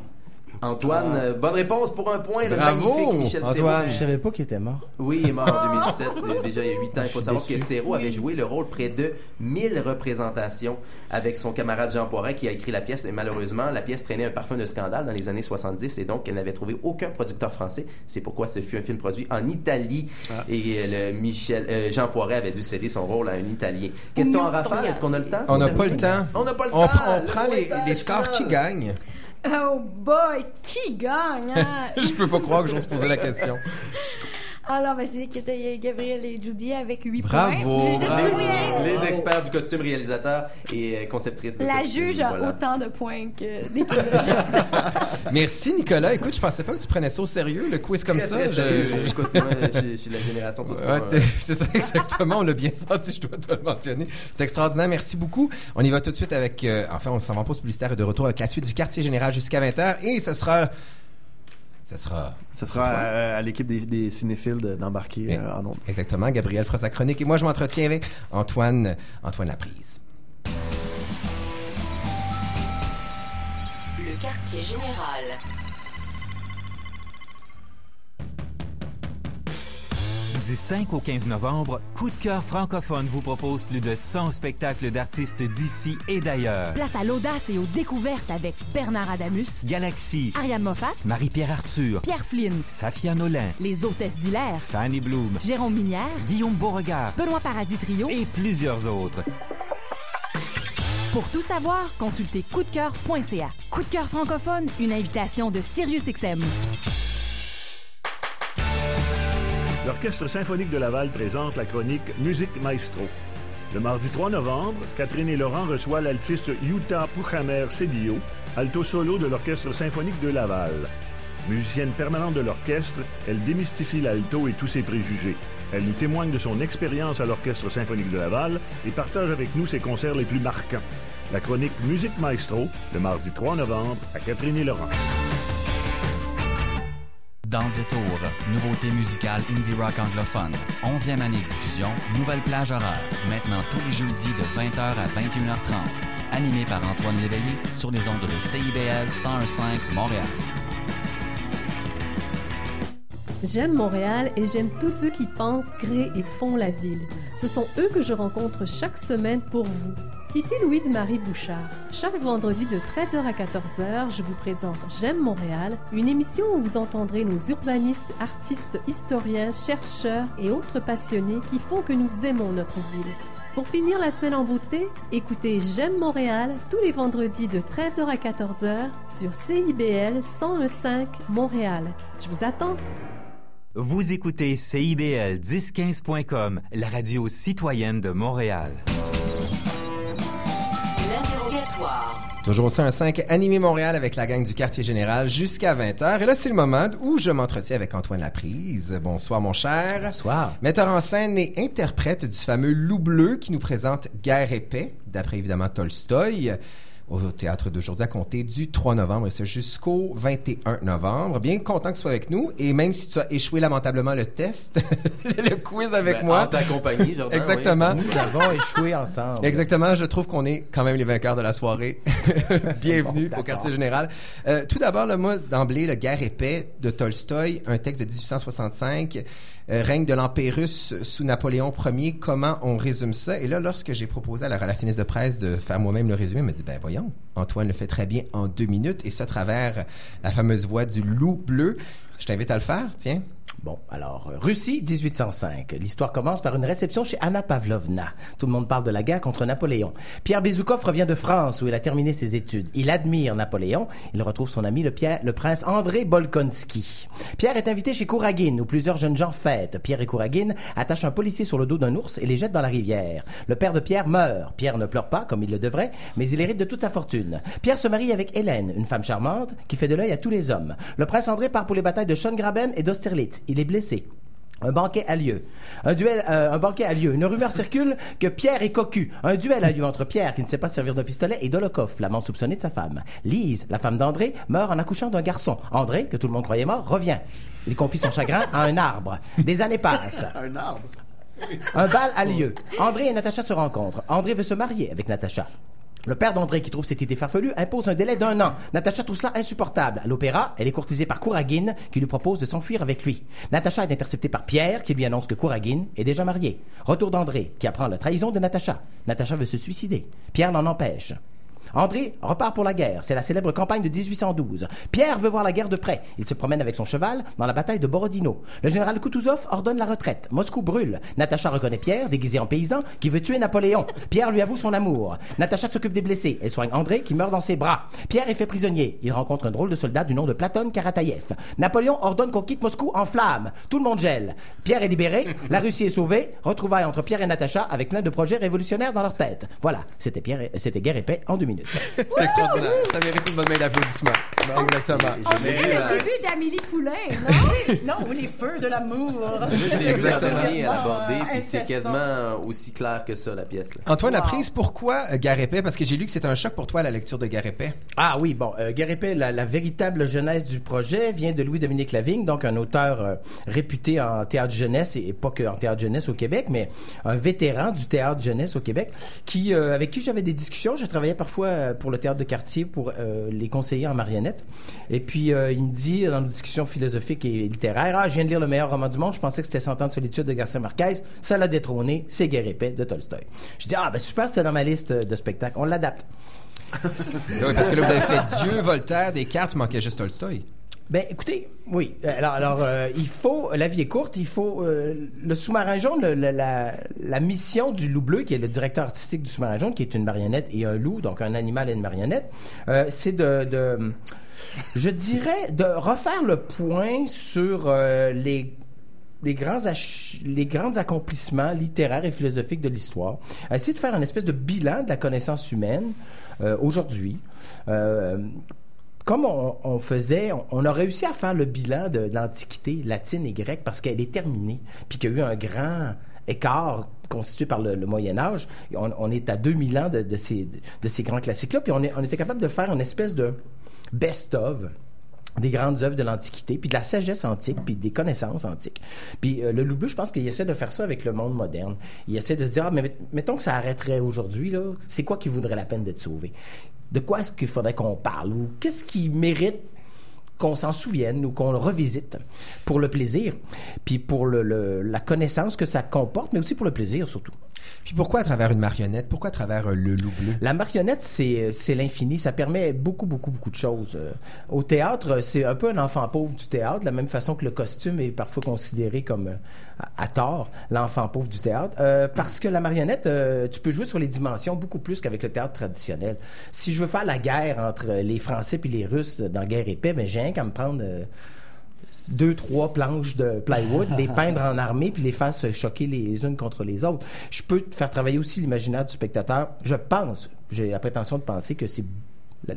Antoine, euh, bonne réponse pour un point. Le Bravo, magnifique Michel Antoine. Serrault. Je savais pas qu'il était mort. Oui, il est mort en 2007, euh, déjà il y a 8 ans. Il faut savoir que. Serrault avait joué le rôle près de 1000 représentations avec son camarade Jean Poiret qui a écrit la pièce. Et malheureusement, la pièce traînait un parfum de scandale dans les années 70 et donc elle n'avait trouvé aucun producteur français. C'est pourquoi ce fut un film produit en Italie et euh, le Michel, euh, Jean Poiret avait dû céder son rôle à un Italien. Question en rafale, est-ce qu'on a le temps? On n'a pas le temps. On n'a pas le temps. on Le prend les, les scores qui gagnent. Oh boy, qui gagne, hein? Je peux pas croire que j'ose poser la question. Alors, ben, c'est qui était Gabriel et Judy avec 8 Bravo, points. Je bravo. souligne, Les experts du costume réalisateur et conceptrice de la costume, juge a voilà. autant de points que l'équipe de Jean. Merci, Nicolas. Écoute, je pensais pas que tu prenais ça au sérieux, le quiz comme Très, ça. très Je- sérieux. Écoute, moi, je je suis de la génération Ouais, pas, t'es- c'est ça exactement, on l'a bien senti, je dois te le mentionner. C'est extraordinaire, merci beaucoup. On y va tout de suite avec, euh, enfin on s'en va en pause publicitaire et de retour avec la suite du quartier général jusqu'à 20h et ce sera, ce sera... Ce sera à, à l'équipe des, des cinéphiles de- d'embarquer euh, en ondes. Exactement, Gabriel fera sa chronique et moi je m'entretiens avec Antoine, Antoine Laprise. Quartier général. Du 5 au 15 novembre, Coup de cœur francophone vous propose plus de 100 spectacles d'artistes d'ici et d'ailleurs. Place à l'audace et aux découvertes avec Bernard Adamus, Galaxy, Ariane Moffat, Marie-Pierre Arthur, Pierre Flynn, Safia Nolin, les hôtesses d'Hilaire, Fanny Bloom, Jérôme Minière, Guillaume Beauregard Benoît Paradis Trio. et plusieurs autres. Pour tout savoir, consultez coupdecoeur.ca. Coup de cœur francophone, une invitation de SiriusXM. L'Orchestre symphonique de Laval présente la chronique Musique Maestro. Le mardi 3 novembre, Catherine et Laurent reçoivent l'altiste Yuta Puchamer Cedillo, alto solo de l'Orchestre symphonique de Laval. Musicienne permanente de l'orchestre, elle démystifie l'alto et tous ses préjugés. Elle nous témoigne de son expérience à l'Orchestre symphonique de Laval et partage avec nous ses concerts les plus marquants. La chronique Musique Maestro, le mardi 3 novembre, à Catherine et Laurent. Dans le détour, nouveauté musicale indie rock anglophone. 11e année de diffusion, nouvelle plage horaire. Maintenant tous les jeudis de 20h à 21h30. Animé par Antoine Léveillé sur les ondes de CIBL 1015 Montréal. J'aime Montréal et j'aime tous ceux qui pensent, créent et font la ville. Ce sont eux que je rencontre chaque semaine pour vous. Ici Louise-Marie Bouchard. Chaque vendredi de 13h à 14h, je vous présente J'aime Montréal, une émission où vous entendrez nos urbanistes, artistes, historiens, chercheurs et autres passionnés qui font que nous aimons notre ville. Pour finir la semaine en beauté, écoutez J'aime Montréal tous les vendredis de 13h à 14h sur CIBL 1015 Montréal. Je vous attends. Vous écoutez CIBL 1015.com, la radio citoyenne de Montréal. L'interrogatoire. Toujours au 105 Animé Montréal avec la gang du quartier général jusqu'à 20h. Et là, c'est le moment où je m'entretiens avec Antoine Laprise. Bonsoir, mon cher. Bonsoir. Metteur en scène et interprète du fameux Loup bleu qui nous présente Guerre et paix, d'après évidemment Tolstoï au théâtre d'aujourd'hui à compter du 3 novembre et ce jusqu'au 21 novembre. Bien content que tu sois avec nous et même si tu as échoué lamentablement le test, le quiz avec Ben, moi. en ta compagnie, Jordan, Exactement. oui. Nous avons échoué ensemble. Exactement, je trouve qu'on est quand même les vainqueurs de la soirée. Bienvenue au quartier général. Euh, tout d'abord, le mot d'emblée, le Guerre et paix de Tolstoï, un texte de 1865, euh, règne de l'Empire russe sous Napoléon Ier. Comment on résume ça? Et là, lorsque j'ai proposé à la relationniste de presse de faire moi-même le résumé, elle m'a dit, ben voyons, Antoine le fait très bien en deux minutes, et ça à travers la fameuse voix du loup bleu. Je t'invite à le faire, tiens. Bon, alors, euh, Russie, 1805. L'histoire commence par une réception chez Anna Pavlovna. Tout le monde parle de la guerre contre Napoléon. Pierre Bezoukov revient de France où il a terminé ses études. Il admire Napoléon. Il retrouve son ami le, le prince André Bolkonski. Pierre est invité chez Kouragine où plusieurs jeunes gens fêtent. Pierre et Kouragine attachent un policier sur le dos d'un ours et les jettent dans la rivière. Le père de Pierre meurt. Pierre ne pleure pas comme il le devrait, mais il hérite de toute sa fortune. Pierre se marie avec Hélène, une femme charmante qui fait de l'œil à tous les hommes. Le prince André part pour les batailles de Schöngraben et d'Austerlitz. Il est blessé. Un banquet a lieu. Un duel, euh, un banquet a lieu. Une rumeur circule que Pierre est cocu. Un duel a lieu entre Pierre, qui ne sait pas servir de pistolet, et Dolokhov, l'amant soupçonné de sa femme. Lise, la femme d'André, meurt en accouchant d'un garçon. André, que tout le monde croyait mort, revient. Il confie son chagrin à un arbre. Des années passent. Un arbre? Un bal a lieu. André et Natacha se rencontrent. André veut se marier avec Natacha. Le père d'André, qui trouve cette idée farfelue, impose un délai d'un an. Natacha trouve cela insupportable. À l'opéra, elle est courtisée par Kouragine, qui lui propose de s'enfuir avec lui. Natacha est interceptée par Pierre, qui lui annonce que Kouragine est déjà marié. Retour d'André, qui apprend la trahison de Natacha. Natacha veut se suicider. Pierre l'en empêche. André repart pour la guerre. C'est la célèbre campagne de 1812. Pierre veut voir la guerre de près. Il se promène avec son cheval dans la bataille de Borodino. Le général Kutuzov ordonne la retraite. Moscou brûle. Natacha reconnaît Pierre, déguisé en paysan, qui veut tuer Napoléon. Pierre lui avoue son amour. Natacha s'occupe des blessés. Elle soigne André, qui meurt dans ses bras. Pierre est fait prisonnier. Il rencontre un drôle de soldat du nom de Platon Karataïev. Napoléon ordonne qu'on quitte Moscou en flammes. Tout le monde gèle. Pierre est libéré. La Russie est sauvée. Retrouvailles entre Pierre et Natacha avec plein de projets révolutionnaires dans leur tête. Voilà. C'était Pierre, c'était guerre et paix en deux minutes. C'est extraordinaire. Ça mérite une bonne main d'applaudissements. Exactement. On dirait le début d'Amélie Poulain, non? non, les feux de l'amour. Moi, je l'ai Exactement. Exactement. à l'aborder, puis c'est quasiment aussi clair que ça, la pièce. là. Antoine Laprise, pourquoi euh, Guerre et paix? Parce que j'ai lu que c'était un choc pour toi la lecture de Guerre et paix. Ah oui, bon, euh, la, la véritable jeunesse du projet vient de Louis-Dominique Lavigne, donc un auteur euh, réputé en théâtre jeunesse, et pas que en théâtre jeunesse au Québec, mais un vétéran du théâtre jeunesse au Québec, qui euh, avec qui j'avais des discussions. Je travaillais parfois euh, pour le théâtre de quartier pour euh, les conseiller en marionnette. Et puis, euh, il me dit, dans nos discussions philosophiques et littéraires, ah, je viens de lire le meilleur roman du monde, je pensais que c'était Cent ans de solitude de Garcia Marquez, ça l'a détrôné, c'est Guerre et paix de Tolstoï. Je dis, ah, ben super, c'était dans ma liste de spectacles, on l'adapte. Oui, parce que là, vous avez fait Dieu, Voltaire, Descartes, il manquait juste Tolstoï. Ben, écoutez, oui. Alors, euh, il faut, la vie est courte, il faut, euh, le sous-marin jaune, la, mission du loup bleu, qui est le directeur artistique du sous-marin jaune, qui est une marionnette et un loup, donc un animal et une marionnette, euh, c'est de, je dirais, de refaire le point sur les les grands, les accomplissements littéraires et philosophiques de l'histoire, essayer de faire une espèce de bilan de la connaissance humaine aujourd'hui. Comme on, faisait, on, a réussi à faire le bilan de, l'Antiquité latine et grecque parce qu'elle est terminée, puis qu'il y a eu un grand écart constitué par le, Moyen Âge. On, est à 2000 ans de, de ces, grands classiques-là, puis on, était capable de faire une espèce de best-of des grandes œuvres de l'Antiquité, puis de la sagesse antique, puis des connaissances antiques. Puis euh, le loup je pense qu'il essaie de faire ça avec le monde moderne. Il essaie de se dire, ah, mais met- mettons que ça arrêterait aujourd'hui, c'est quoi qui vaudrait la peine d'être sauvé? De quoi est-ce qu'il faudrait qu'on parle? Ou qu'est-ce qui mérite qu'on s'en souvienne ou qu'on le revisite pour le plaisir, puis pour la connaissance que ça comporte, mais aussi pour le plaisir surtout? Puis pourquoi à travers une marionnette? Pourquoi à travers euh, le loup bleu? La marionnette, c'est c'est l'infini. Ça permet beaucoup, beaucoup, beaucoup de choses. Euh, Au théâtre, c'est un peu un enfant pauvre du théâtre, de la même façon que le costume est parfois considéré comme, euh, à, tort, l'enfant pauvre du théâtre. Euh, parce que la marionnette, euh, tu peux jouer sur les dimensions beaucoup plus qu'avec le théâtre traditionnel. Si je veux faire la guerre entre les Français et les Russes dans Guerre et paix, ben, j'ai rien qu'à me prendre... euh, deux, trois planches de plywood, les peindre en armée, puis les faire se choquer les unes contre les autres. Je peux te faire travailler aussi l'imaginaire du spectateur. Je pense, j'ai la prétention de penser que c'est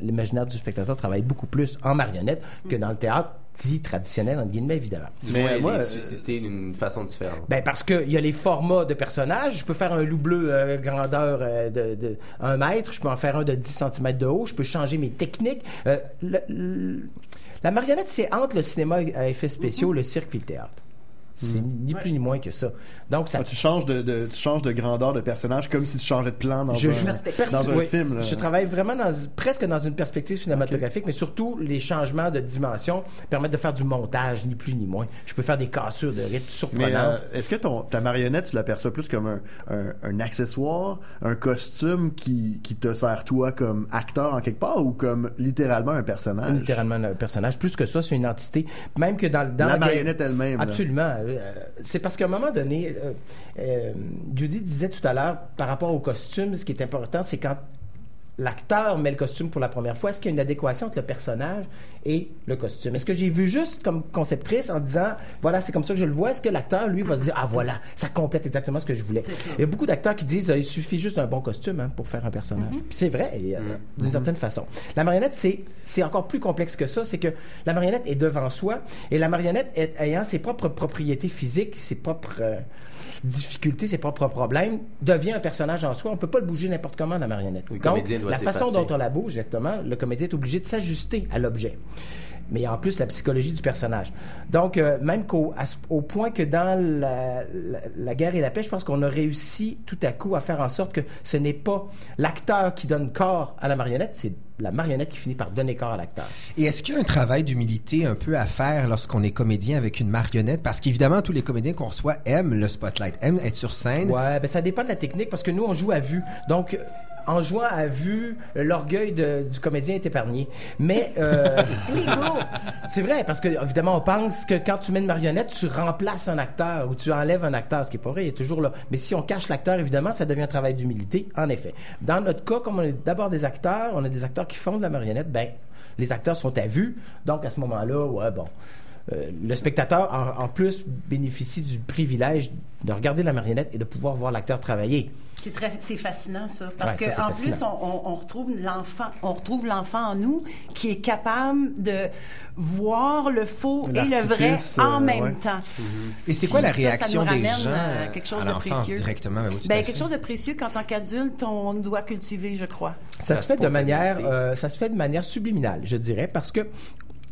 l'imaginaire du spectateur travaille beaucoup plus en marionnette que dans le théâtre dit traditionnel, entre guillemets, évidemment. Mais moi, les euh, susciter d'une façon différente. Ben parce qu'il y a les formats de personnages. Je peux faire un loup bleu euh, grandeur euh, de, de 1 mètre. Je peux en faire un de 10 cm de haut. Je peux changer mes techniques. Euh, le- le- la marionnette, c'est entre le cinéma à effets spéciaux, le cirque et le théâtre. C'est ni plus ni moins que ça. Donc, ça Ah, tu, changes de, de- tu changes de grandeur de personnage comme si tu changeais de plan dans je un, joue dans un oui, film. là. Je travaille vraiment dans, presque dans une perspective cinématographique, mais surtout les changements de dimension permettent de faire du montage, ni plus ni moins. Je peux faire des cassures de rythme Mais surprenantes. euh, est-ce que ton, ta marionnette, tu l'aperçois plus comme un, un, un accessoire, un costume qui, qui te sert toi comme acteur en quelque part ou comme littéralement un personnage? littéralement un personnage. Plus que ça, c'est une entité. Même que dans, dans La marionnette elle-même. Absolument. Euh, c'est parce qu'à un moment donné, euh, euh, Judy disait tout à l'heure, par rapport au costume, ce qui est important, c'est quand l'acteur met le costume pour la première fois, est-ce qu'il y a une adéquation entre le personnage et le costume? Est-ce que j'ai vu juste comme conceptrice en disant, voilà, c'est comme ça que je le vois, est-ce que l'acteur, lui, va se dire, ah voilà, ça complète exactement ce que je voulais? Il y a beaucoup d'acteurs qui disent, euh, il suffit juste d'un bon costume hein, pour faire un personnage. Puis c'est vrai, et, euh, d'une certaine façon. La marionnette, c'est, c'est encore plus complexe que ça, c'est que la marionnette est devant soi, et la marionnette est- ayant ses propres propriétés physiques, ses propres... euh, difficultés, ses propres problèmes, devient un personnage en soi. On peut pas le bouger n'importe comment, la marionnette. Oui, le Donc, doit la façon dont on la bouge, exactement, le comédien est obligé de s'ajuster à l'objet. Mais en plus la psychologie du personnage. Donc, euh, même qu'au au point que dans la, la- la guerre et la paix, je pense qu'on a réussi tout à coup à faire en sorte que ce n'est pas l'acteur qui donne corps à la marionnette, c'est la marionnette qui finit par donner corps à l'acteur. Et est-ce qu'il y a un travail d'humilité un peu à faire lorsqu'on est comédien avec une marionnette? Parce qu'évidemment, tous les comédiens qu'on reçoit aiment le spotlight, aiment être sur scène. Ouais, ben ça dépend de la technique parce que nous, on joue à vue. Donc, en jouant à vue, l'orgueil du comédien est épargné. Mais euh, c'est vrai parce que évidemment, on pense que quand tu mets une marionnette, tu remplaces un acteur ou tu enlèves un acteur, ce qui est pas vrai, il est toujours là. Mais si on cache l'acteur, évidemment, ça devient un travail d'humilité. En effet, dans notre cas, comme on est d'abord des acteurs, on a des acteurs qui font de la marionnette. Ben, les acteurs sont à vue. Donc à ce moment-là, ouais, bon. Euh, le spectateur, en, en plus, bénéficie du privilège de regarder la marionnette et de pouvoir voir l'acteur travailler. C'est très, c'est fascinant ça, parce Ouais, ça, c'est que en plus on, on- on retrouve l'enfant, on retrouve l'enfant en nous qui est capable de voir le faux et le vrai en euh, même ouais. temps. Et c'est quoi la Puis ça, ça réaction des gens euh, quelque chose à de précieux. directement? Ben oui, Ben, quelque chose de précieux qu'en tant qu'adulte on doit cultiver, je crois. Ça, se fait de manière, euh, ça se fait de manière subliminale, je dirais, parce que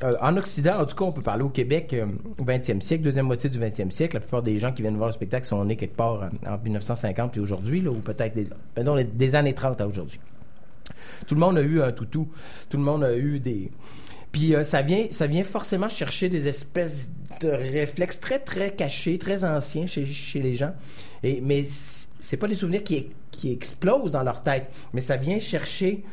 euh, en Occident, en tout cas, on peut parler au Québec euh, au 20e siècle, deuxième moitié du 20e siècle. La plupart des gens qui viennent voir le spectacle sont nés quelque part euh, en 1950 puis aujourd'hui, ou peut-être des, les- des années 30 à aujourd'hui. Tout le monde a eu un toutou. Tout le monde a eu des. Puis ça vient, ça vient forcément chercher des espèces de réflexes très très cachés, très anciens chez, les gens. Et mais c'est pas des souvenirs qui explosent dans leur tête, mais ça vient chercher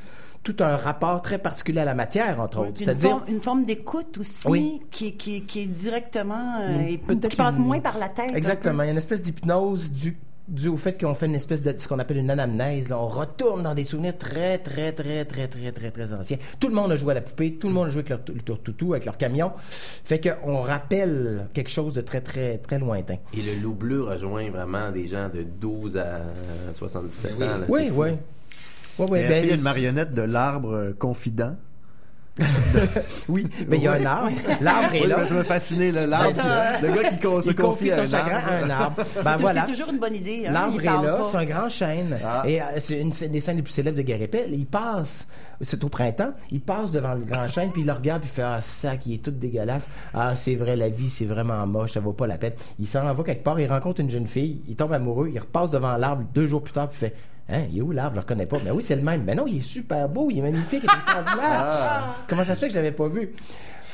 tout un rapport très particulier à la matière, entre autres. C'est-à-dire forme, une forme d'écoute aussi Oui. qui, qui, qui est directement, euh, et qui passe une- moins par la tête. Exactement. Il y a une espèce d'hypnose du dû au fait qu'on fait une espèce de ce qu'on appelle une anamnèse. là. On retourne dans des souvenirs très, très, très, très, très, très, très anciens. Tout le monde a joué à la poupée, tout le monde a joué avec leur, leur toutou, avec leur camion. Fait qu'on rappelle quelque chose de très, très, très lointain. Et le loup bleu rejoint vraiment des gens de 12 à 77 ans. là. Oui, oui. Ouais, ouais, Mais ben, Est-ce qu'il y a une marionnette de l'arbre euh, confident? oui, mais il y a un arbre. L'arbre est Oui, là. Ça m'a fasciné, là, l'arbre. Le gars qui con- se Il confie son un chagrin arbre. à un arbre. Ben C'est- voilà. C'est toujours une bonne idée. Hein? L'arbre est là, c'est un grand chêne. Et euh, c'est une des scènes les plus célèbres de Paix. Il passe, c'est au printemps, il passe devant le grand chêne, puis il le regarde, puis il fait Ah, ça qui est tout dégueulasse. Ah, c'est vrai, la vie, c'est vraiment moche, ça vaut pas la peine. Il s'en va quelque part, il rencontre une jeune fille, il tombe amoureux, il repasse devant l'arbre deux jours plus tard, puis il fait Hein, il est où l'arbre? Je le reconnais pas. Mais oui, c'est le même. Mais non, il est super beau, il est magnifique, il est extraordinaire. Ah. Comment ça se fait que je l'avais pas vu?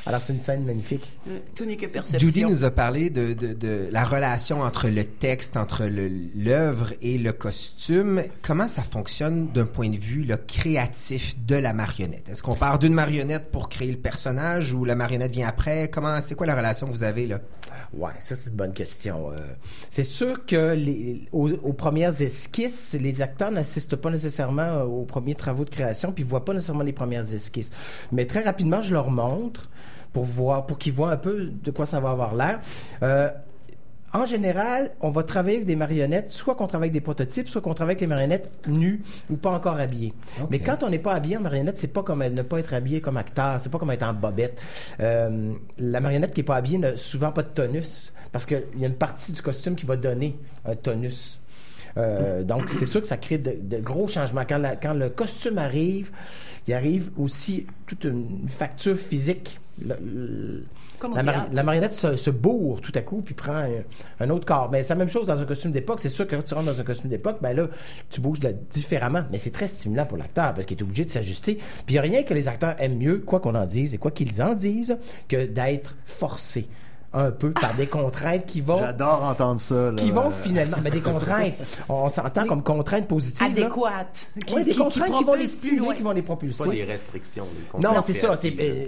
Alors, c'est une scène magnifique. Tout n'est que perception. Judy nous a parlé de, de, de la relation entre le texte, entre le- l'œuvre et le costume. Comment ça fonctionne d'un point de vue là, créatif de la marionnette? Est-ce qu'on part d'une marionnette pour créer le personnage ou la marionnette vient après? Comment, c'est quoi la relation que vous avez là? Ouais, ça c'est une bonne question. Euh, c'est sûr que les, aux, aux premières esquisses, les acteurs n'assistent pas nécessairement euh, aux premiers travaux de création, puis ils voient pas nécessairement les premières esquisses. Mais très rapidement, je leur montre pour voir, pour qu'ils voient un peu de quoi ça va avoir l'air. Euh, en général, on va travailler avec des marionnettes, soit qu'on travaille avec des prototypes, soit qu'on travaille avec les marionnettes nues ou pas encore habillées. Mais quand on n'est pas habillé en marionnette, c'est pas comme ne pas être habillé comme acteur, c'est pas comme être en bobette. Euh, la marionnette qui est pas habillée n'a souvent pas de tonus parce qu'il y a une partie du costume qui va donner un tonus. Euh, donc, c'est sûr que ça crée de, de gros changements. Quand, la- quand le costume arrive, il arrive aussi toute une facture physique. Le- le- la, marionnette se, se bourre tout à coup puis prend un, un autre corps. Mais c'est la même chose dans un costume d'époque. C'est sûr que quand tu rentres dans un costume d'époque, ben là, tu bouges différemment. Mais c'est très stimulant pour l'acteur parce qu'il est obligé de s'ajuster. Puis il n'y a rien que les acteurs aiment mieux, quoi qu'on en dise et quoi qu'ils en disent, que d'être forcés un peu par des contraintes qui vont J'adore entendre ça. là. qui vont finalement, mais des contraintes, on s'entend comme contraintes positives. Adéquates. Qui- Oui, des qui- contraintes qui, vont les stimuler, qui vont les propulser. Pas des restrictions. des Non, c'est ça. C'est, euh,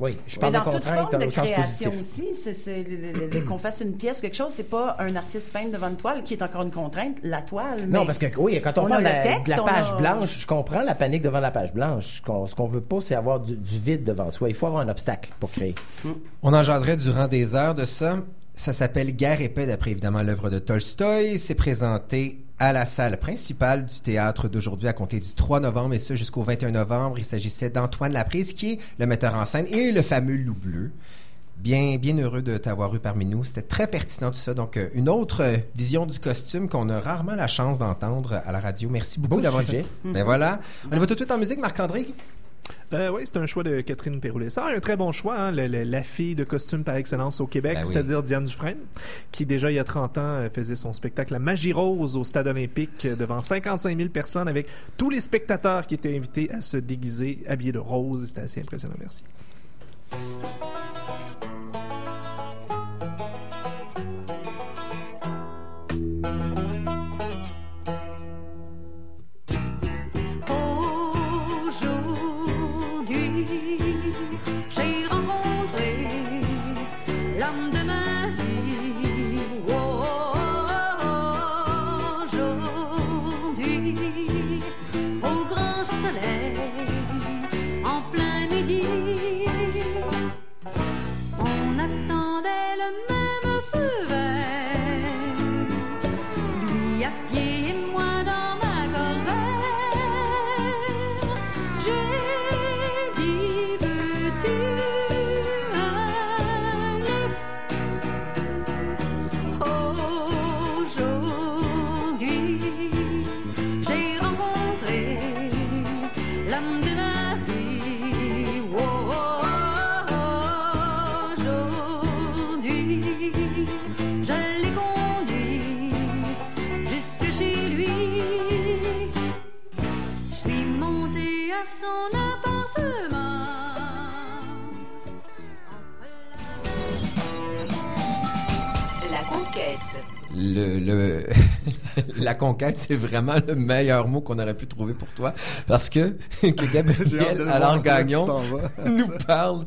oui, je Mais parle de dans toute contraintes forme de au sens création positif. aussi, c'est, c'est le- le- le- qu'on fasse une pièce, quelque chose, c'est pas un artiste peintre devant une toile qui est encore une contrainte, la toile. Non, mais parce que oui, quand on, a parle de la, texte, de la on page a- blanche, je comprends la panique devant la page blanche. Ce qu'on, ce qu'on veut pas, c'est avoir du, du vide devant soi. Il faut avoir un obstacle pour créer. On en jaserait durant des heures de ça. Ça s'appelle Guerre et paix, d'après évidemment l'œuvre de Tolstoï. C'est présenté à la salle principale du théâtre d'aujourd'hui à compter du 3 novembre et ce jusqu'au 21 novembre. Il s'agissait d'Antoine Laprise qui est le metteur en scène et le fameux loup bleu. Bien, bien heureux de t'avoir eu parmi nous. C'était très pertinent tout ça. Donc, euh, une autre euh, vision du costume qu'on a rarement la chance d'entendre à la radio. Merci beaucoup Beau d'avoir sujet. été. Ben voilà. On y va tout de suite en musique, Marc-André. Euh, oui, c'est un choix de Catherine Péroulet. Ça un très bon choix, hein, le- le- la fille de costume par excellence au Québec, Ben oui. c'est-à-dire Diane Dufresne, qui déjà il y a 30 ans euh, faisait son spectacle La Magie Rose au Stade olympique euh, devant 55 000 personnes avec tous les spectateurs qui étaient invités à se déguiser habillés de rose. C'était assez impressionnant. Merci. Conquête, c'est vraiment le meilleur mot qu'on aurait pu trouver pour toi. Parce que, que Gabriel Alain Gagnon nous parle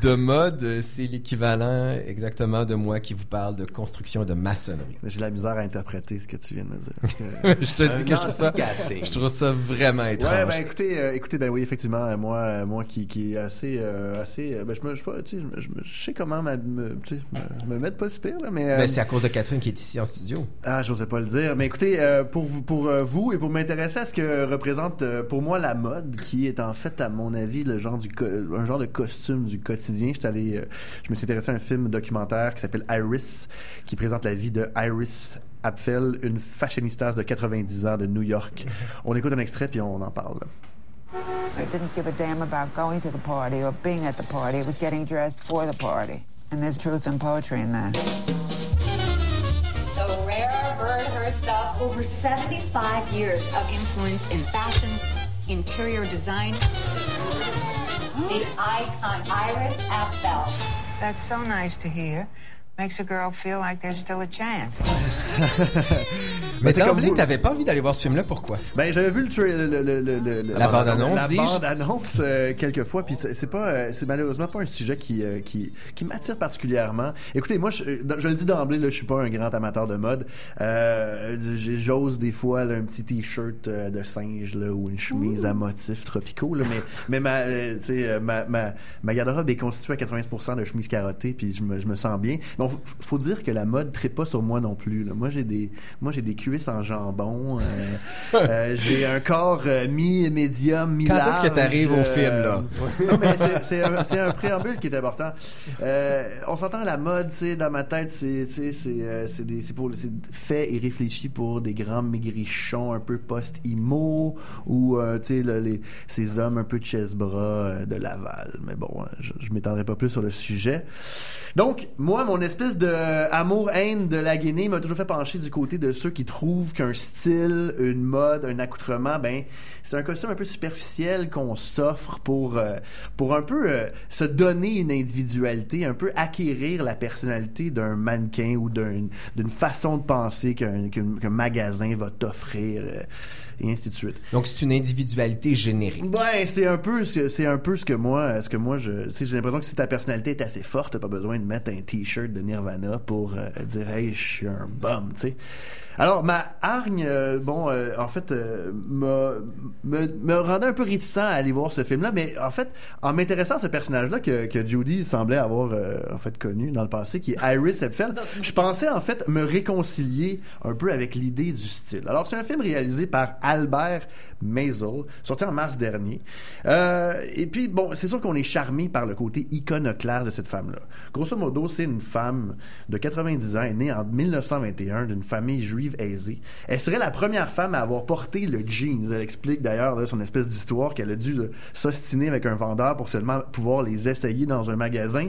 de mode. C'est l'équivalent exactement de moi qui vous parle de construction et de maçonnerie. J'ai la misère à interpréter ce que tu viens de me dire. je te dis que je trouve ça, je trouve ça vraiment étrange. Ouais, ben écoutez, euh, écoutez, ben oui, effectivement, euh, moi, euh, moi qui, qui est assez, euh, assez, ben je me, je, sais pas, tu sais, je, me- je, me- je sais comment m'a- me, tu sais, me, me mettre pas si pire là, mais. euh, Ben, c'est à cause de Catherine qui est ici en studio. Ah, j'osais pas le dire. Mais écoutez, euh, pour vous, pour euh, vous et pour m'intéresser à ce que représente euh, pour moi la mode, qui est en fait, à mon avis, le genre du un genre de costume du quotidien. Je suis allé, euh, je me suis intéressé à un film documentaire qui s'appelle Iris, qui présente la vie de Iris Apfel, une fashionista de 90 ans de New York. On écoute un extrait puis on en parle. I didn't give a damn about going to the party or being at the party. It was getting dressed for the party. And there's truth and poetry in that. The rare bird herself. Over 75 years of influence in fashion, interior design. The icon Iris Apfel. That's so nice to hear. Makes a girl feel like there's still a chance. Mais t'es comme d'emblée, t'avais pas envie d'aller voir ce film-là, pourquoi? Ben, j'avais vu le, tra- le, le- le- le- le- La bande-annonce, la bande-annonce euh, quelques fois, puis c'est pas, euh, c'est malheureusement pas un sujet qui euh, qui, qui m'attire particulièrement. Écoutez, moi, je, je le dis d'emblée, là, je suis pas un grand amateur de mode. Euh, J'ose des fois là, un petit t-shirt de singe là ou une chemise à motifs tropicaux, là, mais mais ma, euh, ma ma, ma garde-robe est constituée à 80% de chemises carottées, puis je me, je me sens bien. Bon, faut, faut dire que la mode tripe pas sur moi non plus. Là. Moi, j'ai des moi j'ai des en jambon. euh, euh, j'ai un corps euh, mi-médium, mi Quand est-ce que t'arrives au film, là? non, mais c'est- un, préambule qui est important. On s'entend la mode, tu sais, dans ma tête, c'est tu sais, c'est c'est des c'est pour c'est fait et réfléchi pour des grands maigrichons un peu post-imo ou tu sais ces hommes un peu euh, de Laval. Mais bon, je, je m'étendrai pas plus sur le sujet. Donc, moi, mon espèce de amour-haine de la Guinée m'a toujours fait pencher du côté de ceux qui trouvent qu'un style, une mode, un accoutrement, ben, c'est un costume un peu superficiel qu'on s'offre pour, euh, pour un peu euh, se donner une individualité, un peu acquérir la personnalité d'un mannequin ou d'un- d'une façon de penser qu'un qu'un- qu'un magasin va t'offrir, euh, et ainsi de suite. Donc, c'est une individualité générique. Ben, c'est un peu ce- c'est un peu ce que moi ce que moi je tu sais, j'ai l'impression que si ta personnalité est assez forte, t'as pas besoin de mettre un t-shirt de Nirvana pour euh, dire hey, je suis un bum, tu sais. Alors ma hargne euh, bon euh, en fait euh, me, me me rendait un peu réticent à aller voir ce film là, mais en fait en m'intéressant à ce personnage là que que Judy semblait avoir euh, en fait connu dans le passé qui est Iris Epfel, je pensais en fait me réconcilier un peu avec l'idée du style. Alors c'est un film réalisé par Albert Maisel, sorti en mars dernier. Euh, et puis, bon, c'est sûr qu'on est charmé par le côté iconoclaste de cette femme-là. Grosso modo, c'est une femme de 90 ans, née en 1921 d'une famille juive aisée. Elle serait la première femme à avoir porté le jeans. Elle explique d'ailleurs son espèce d'histoire qu'elle a dû là, s'ostiner avec un vendeur pour seulement pouvoir les essayer dans un magasin.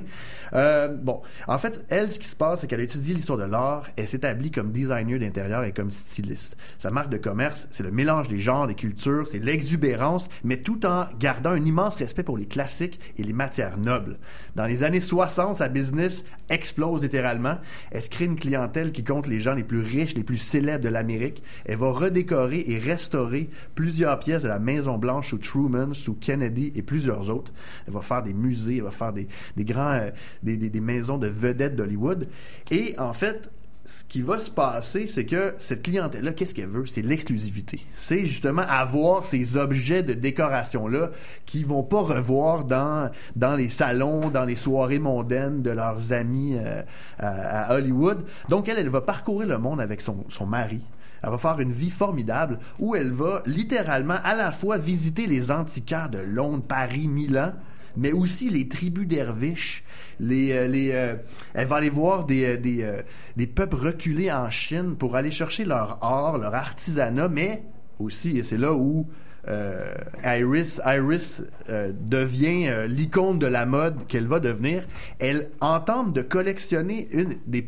Euh, bon, en fait, elle, ce qui se passe, c'est qu'elle a étudié l'histoire de l'art. Elle s'établit comme designer d'intérieur et comme styliste. Sa marque de commerce, c'est le mélange des genres, des cultures, c'est l'exubérance, mais tout en gardant un immense respect pour les classiques et les matières nobles. Dans les années 60, sa business explose littéralement. Elle crée une clientèle qui compte les gens les plus riches, les plus célèbres de l'Amérique. Elle va redécorer et restaurer plusieurs pièces de la Maison Blanche sous Truman, sous Kennedy et plusieurs autres. Elle va faire des musées, elle va faire des, des grands, euh, des maisons de vedettes d'Hollywood. Et en fait, ce qui va se passer, c'est que cette clientèle-là, qu'est-ce qu'elle veut? C'est l'exclusivité. C'est justement avoir ces objets de décoration-là qu'ils vont pas revoir dans, dans les salons, dans les soirées mondaines de leurs amis euh, à, à Hollywood. Donc, elle, elle va parcourir le monde avec son, son mari. Elle va faire une vie formidable où elle va littéralement à la fois visiter les antiquaires de Londres, Paris, Milan, mais aussi les tribus derviches. Les, euh, les, euh, elle va aller voir des, euh, des, euh, des peuples reculés en Chine pour aller chercher leur art, leur artisanat, mais aussi, et c'est là où euh, Iris, Iris euh, devient euh, l'icône de la mode qu'elle va devenir. Elle entame de collectionner un des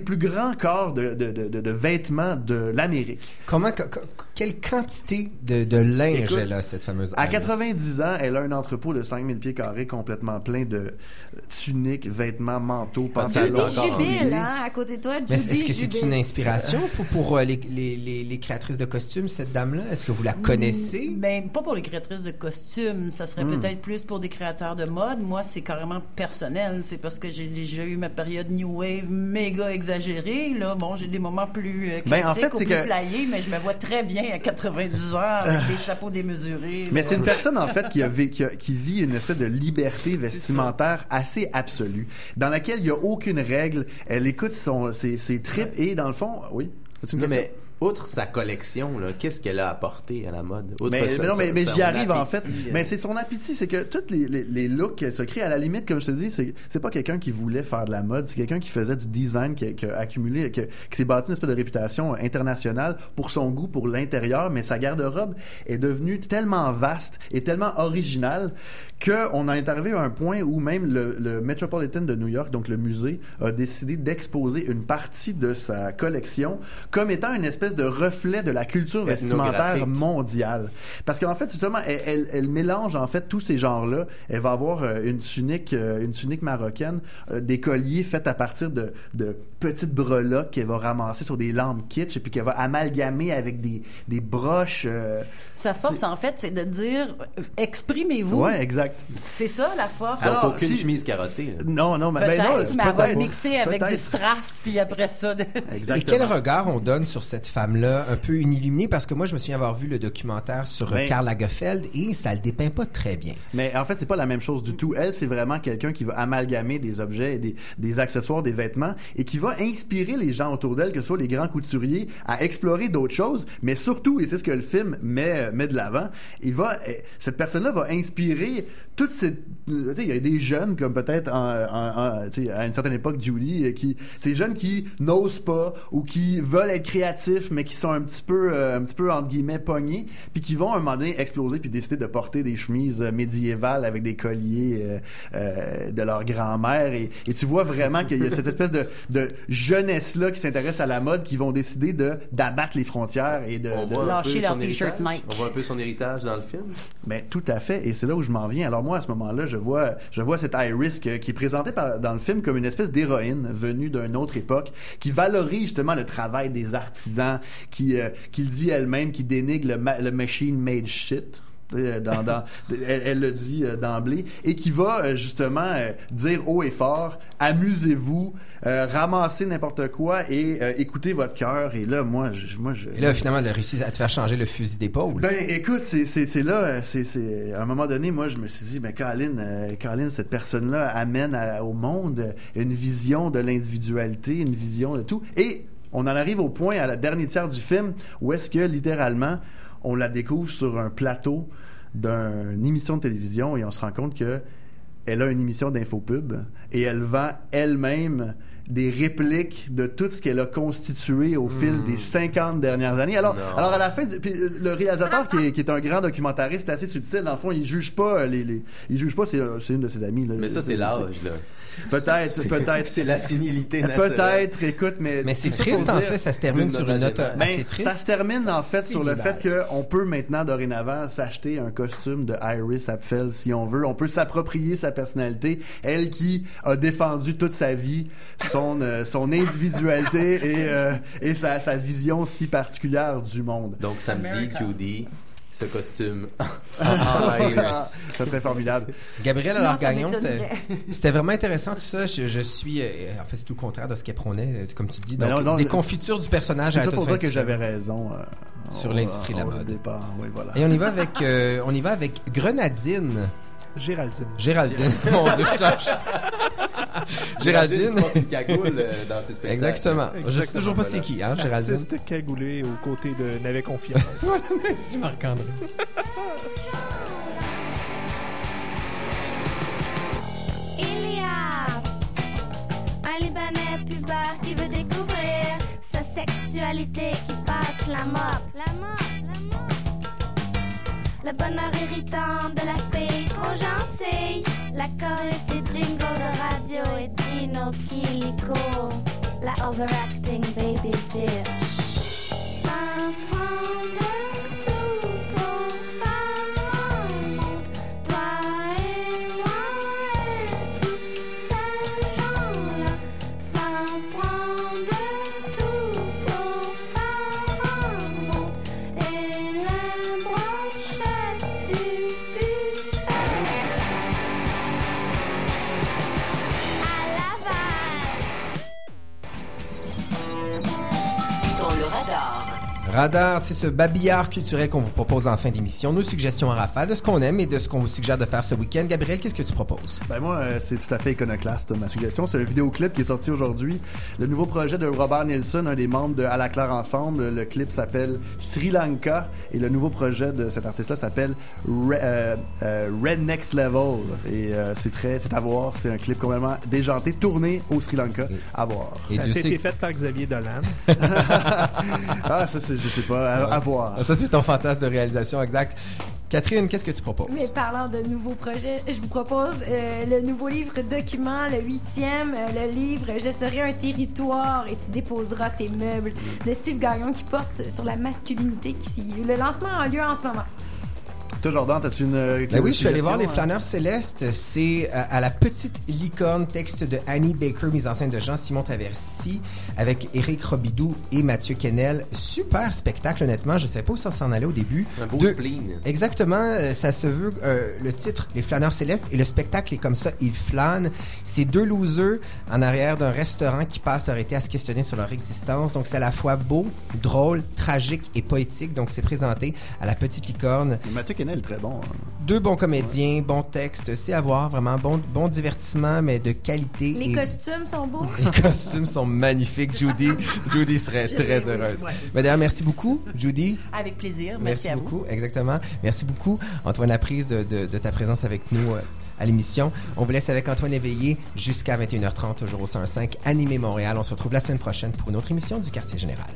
plus grands corps de, de, vêtements de l'Amérique. Comment, co- co- quelle quantité de, de linge Écoute, elle a, cette fameuse À Iris? 90 ans, elle a un entrepôt de 5000 pieds carrés complètement plein de tuniques, vêtements, manteaux, pantalons. Judy souliers. hein, à côté de toi. Mais est-ce que c'est une inspiration pour, pour euh, les, les, les, les créatrices de costumes, cette dame-là? Est-ce que vous la connaissez? Ben, pas pour les créatrices de costumes. Ça serait Hmm. peut-être plus pour des créateurs de mode. Moi, c'est carrément personnel. C'est parce que j'ai déjà eu ma période New Wave méga exagérée. Là, bon, j'ai des moments plus euh, classiques Ben, en fait, ou plus que- flyés, mais je me vois très bien à 90 ans avec des chapeaux démesurés. Mais c'est une personne, en fait, qui, a vé- qui, a- qui vit une espèce de liberté vestimentaire assez absolue, dans laquelle il n'y a aucune règle. Elle écoute son, ses, ses tripes et, dans le fond, oui. As-tu une Non, question? mais outre sa collection, là, qu'est-ce qu'elle a apporté à la mode? Outre Mais, ça- mais non, mais, j'y arrive en fait. euh, Mais c'est son appétit, c'est que tous les, les, les looks qu'elle se crée, à la limite, comme je te dis, c'est c'est pas quelqu'un qui voulait faire de la mode, c'est quelqu'un qui faisait du design, qui, a- qui a accumulé, qui s'est bâti une espèce de réputation internationale pour son goût, pour l'intérieur, mais sa garde-robe est devenue tellement vaste et tellement originale qu'on en est arrivé à un point où même le, le Metropolitan de New York, donc le musée, a décidé d'exposer une partie de sa collection comme étant une espèce espèce de reflet de la culture vestimentaire mondiale. Parce qu'en fait, justement, elle, elle, elle mélange en fait tous ces genres-là. Elle va avoir euh, une tunique, euh, une tunique marocaine, euh, des colliers faits à partir de, de petites breloques qu'elle va ramasser sur des lampes kitsch et puis qu'elle va amalgamer avec des, des broches. euh, Sa force, en fait, c'est de dire exprimez-vous. Ouais, exact. C'est ça la force. Donc, aucune chemise carottée. là. Non, non, mais ben Peut-être, non, mais elle va peut-être. le mixer avec Peut-être. du strass, puis après ça. de- Et quel regard on donne sur cette femme-là, un peu inilluminée, parce que moi, je me souviens avoir vu le documentaire sur Ben- Karl Lagerfeld et ça le dépeint pas très bien. Mais en fait, c'est pas la même chose du tout. Elle, c'est vraiment quelqu'un qui va amalgamer des objets, et des, des accessoires, des vêtements, et qui va inspirer les gens autour d'elle, que ce soit les grands couturiers, à explorer d'autres choses. Mais surtout, et c'est ce que le film met, met de l'avant, il va, eh, cette personne-là va inspirer toute cette, tu sais, il y a des jeunes comme peut-être en, en- en- tu sais, à une certaine époque, Julie, euh, qui, ces jeunes qui n'osent pas ou qui veulent être créatifs, mais qui sont un petit peu, euh, un petit peu entre guillemets pognés, puis qui vont à un moment donné exploser puis décider de porter des chemises euh, médiévales avec des colliers euh, euh, de leur grand-mère et, et tu vois vraiment qu'il y a cette espèce de, de jeunesse là qui s'intéresse à la mode qui vont décider de d'abattre les frontières et de, On de- voit un peu Lâcher leur son t-shirt héritage. Nike. On voit un peu son héritage dans le film. Ben tout à fait, et c'est là où je m'en viens. Alors moi à ce moment-là, je vois, je vois cette Iris qui est présentée dans le film comme une espèce d'héroïne venue d'une autre époque, qui valorise justement le travail des artisans, qui, euh, qui le dit elle-même, qui dénigre le machine made shit. Dans, dans, elle, elle le dit euh, d'emblée et qui va euh, justement euh, dire haut et fort amusez-vous euh, ramassez n'importe quoi et euh, écoutez votre cœur et là moi je, moi je Et là, finalement, elle a réussi à te faire changer le fusil d'épaule. ben écoute, c'est là, euh, c'est à un moment donné, moi je me suis dit, ben Colin, euh, Colin, cette personne-là amène à- au monde une vision de l'individualité, une vision de tout, et on en arrive au point à la dernière tiers du film où est-ce que littéralement on la découvre sur un plateau d'une émission de télévision et on se rend compte que elle a une émission d'infopub et elle vend elle-même des répliques de tout ce qu'elle a constitué au fil des 50 dernières années. Alors, Non. alors à la fin, puis, euh, le réalisateur qui est, qui est un grand documentariste assez subtil, dans le fond, il juge pas euh, les, les il juge pas, c'est euh, c'est une de ses amies. Là, Mais ça, c'est l'âge, là. Peut-être, C'est- peut-être. c'est la sénilité naturelle. Peut-être, écoute, mais. Mais c'est triste, en fait, ça se termine sur une note Ben, assez triste. Ça se termine, en fait, sur le fait qu'on peut maintenant, dorénavant, s'acheter un costume de Iris Apfel si on veut. On peut s'approprier sa personnalité. Elle qui a défendu toute sa vie son, euh, son individualité et, euh, et sa, sa vision si particulière du monde. Donc, samedi, Judy, ce costume. Ah, Iris. Ça serait formidable. Gabrielle Non, alors Gagnon, c'était vraiment intéressant tout ça. Je, je suis, euh, en fait, c'est tout le contraire de ce qu'elle prônait, euh, comme tu le dis. Donc, non, non, des confitures du personnage C'est pour ça que j'avais raison. euh, Sur l'industrie de la mode. départ. Oui, voilà. Et on y va avec, euh, on y va avec Grenadine. Géraldine. Géraldine. Mon Dieu, je. Géraldine. porte une cagoule euh, dans ses spectacles. Exactement. Je sais Exactement, toujours pas voilà. c'est qui, hein, Géraldine. Artiste cagoulé aux côtés de N'avait confiance. voilà, merci Marc-André. un Libanais pubère qui veut découvrir sa sexualité qui passe la mop. La mop, la mop. Le bonheur irritant de la fille trop gentille. La choriste des jingles de radio et Gino Kilico. La overacting baby bitch. Ça Radar, c'est ce babillard culturel qu'on vous propose en fin d'émission. Nos suggestions en rafale de ce qu'on aime et de ce qu'on vous suggère de faire ce week-end. Gabriel, qu'est-ce que tu proposes? Ben moi, euh, c'est tout à fait iconoclaste, ma suggestion. C'est un vidéoclip qui est sorti aujourd'hui. Le nouveau projet de Robert Nielsen, un des membres de À la Claire Ensemble. Le clip s'appelle Sri Lanka et le nouveau projet de cet artiste-là s'appelle Re- euh, euh, Red Next Level. Et euh, c'est très, c'est à voir. C'est un clip complètement déjanté, tourné au Sri Lanka. À voir. Ça a été fait par Xavier Dolan. ah, ça, c'est, je sais pas, à, à voir. Ça, c'est ton fantasme de réalisation exact. Catherine, qu'est-ce que tu proposes? Mais parlant de nouveaux projets, je vous propose euh, le nouveau livre document, le huitième, euh, le livre Je serai un territoire et tu déposeras tes meubles de Steve Gagnon qui porte sur la masculinité. Qui, le lancement a lieu en ce moment. Toi, Jordan, t'as-tu une. euh, Ben oui, je suis allé voir Les hein? Flâneurs Célestes. C'est euh, à la petite licorne, texte de Annie Baker, mise en scène de Jean-Simon Traversy, avec Éric Robidoux et Mathieu Kennel. Super spectacle, honnêtement. Je savais pas où ça s'en allait au début. Un beau Deux- spleen. Exactement, euh, ça se veut euh, le titre Les Flâneurs Célestes et le spectacle est comme ça, ils flânent. C'est deux losers en arrière d'un restaurant qui passent leur été à se questionner sur leur existence. Donc c'est à la fois beau, drôle, tragique et poétique. Donc c'est présenté à la petite licorne. Mathieu Kennel est très bon. hein. Deux bons comédiens, bon texte, c'est à voir, vraiment bon, bon divertissement, mais de qualité. Les et- costumes sont beaux. les costumes sont magnifiques. Judy, Judy serait très heureuse. Ouais. Mais d'ailleurs, merci beaucoup, Judy. Avec plaisir. Merci, Merci, à vous. beaucoup, exactement. Merci beaucoup, Antoine Laprise, de, de, de ta présence avec nous euh, à l'émission. On vous laisse avec Antoine Éveillé jusqu'à 21h30, toujours au 105 Animé Montréal. On se retrouve la semaine prochaine pour une autre émission du Quartier Général.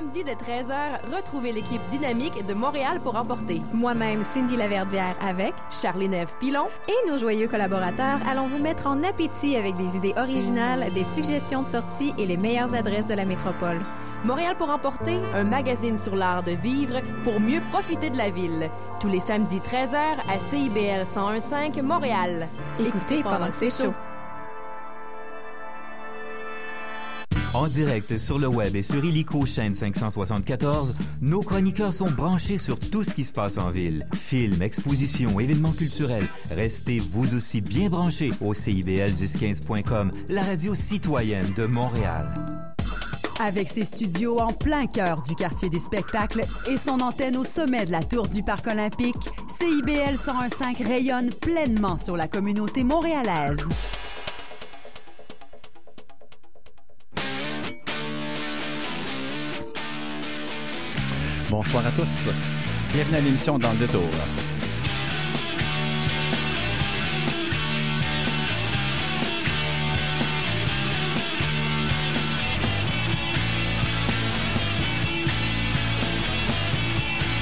Samedi de 13h, retrouvez l'équipe dynamique de Montréal pour emporter. Moi-même, Cindy Laverdière avec Charlie Neve Pilon et nos joyeux collaborateurs allons vous mettre en appétit avec des idées originales, des suggestions de sortie et les meilleures adresses de la métropole. Montréal pour emporter, un magazine sur l'art de vivre pour mieux profiter de la ville. Tous les samedis 13h à CIBL 1015 Montréal. Écoutez pendant que c'est chaud. En direct sur le web et sur Illico chaîne 574, nos chroniqueurs sont branchés sur tout ce qui se passe en ville. Films, expositions, événements culturels. Restez vous aussi bien branchés au CIBL1015.com, la radio citoyenne de Montréal. Avec ses studios en plein cœur du quartier des spectacles et son antenne au sommet de la tour du Parc olympique, CIBL 1015 rayonne pleinement sur la communauté montréalaise. Bonsoir à tous. Bienvenue à l'émission Dans le détour.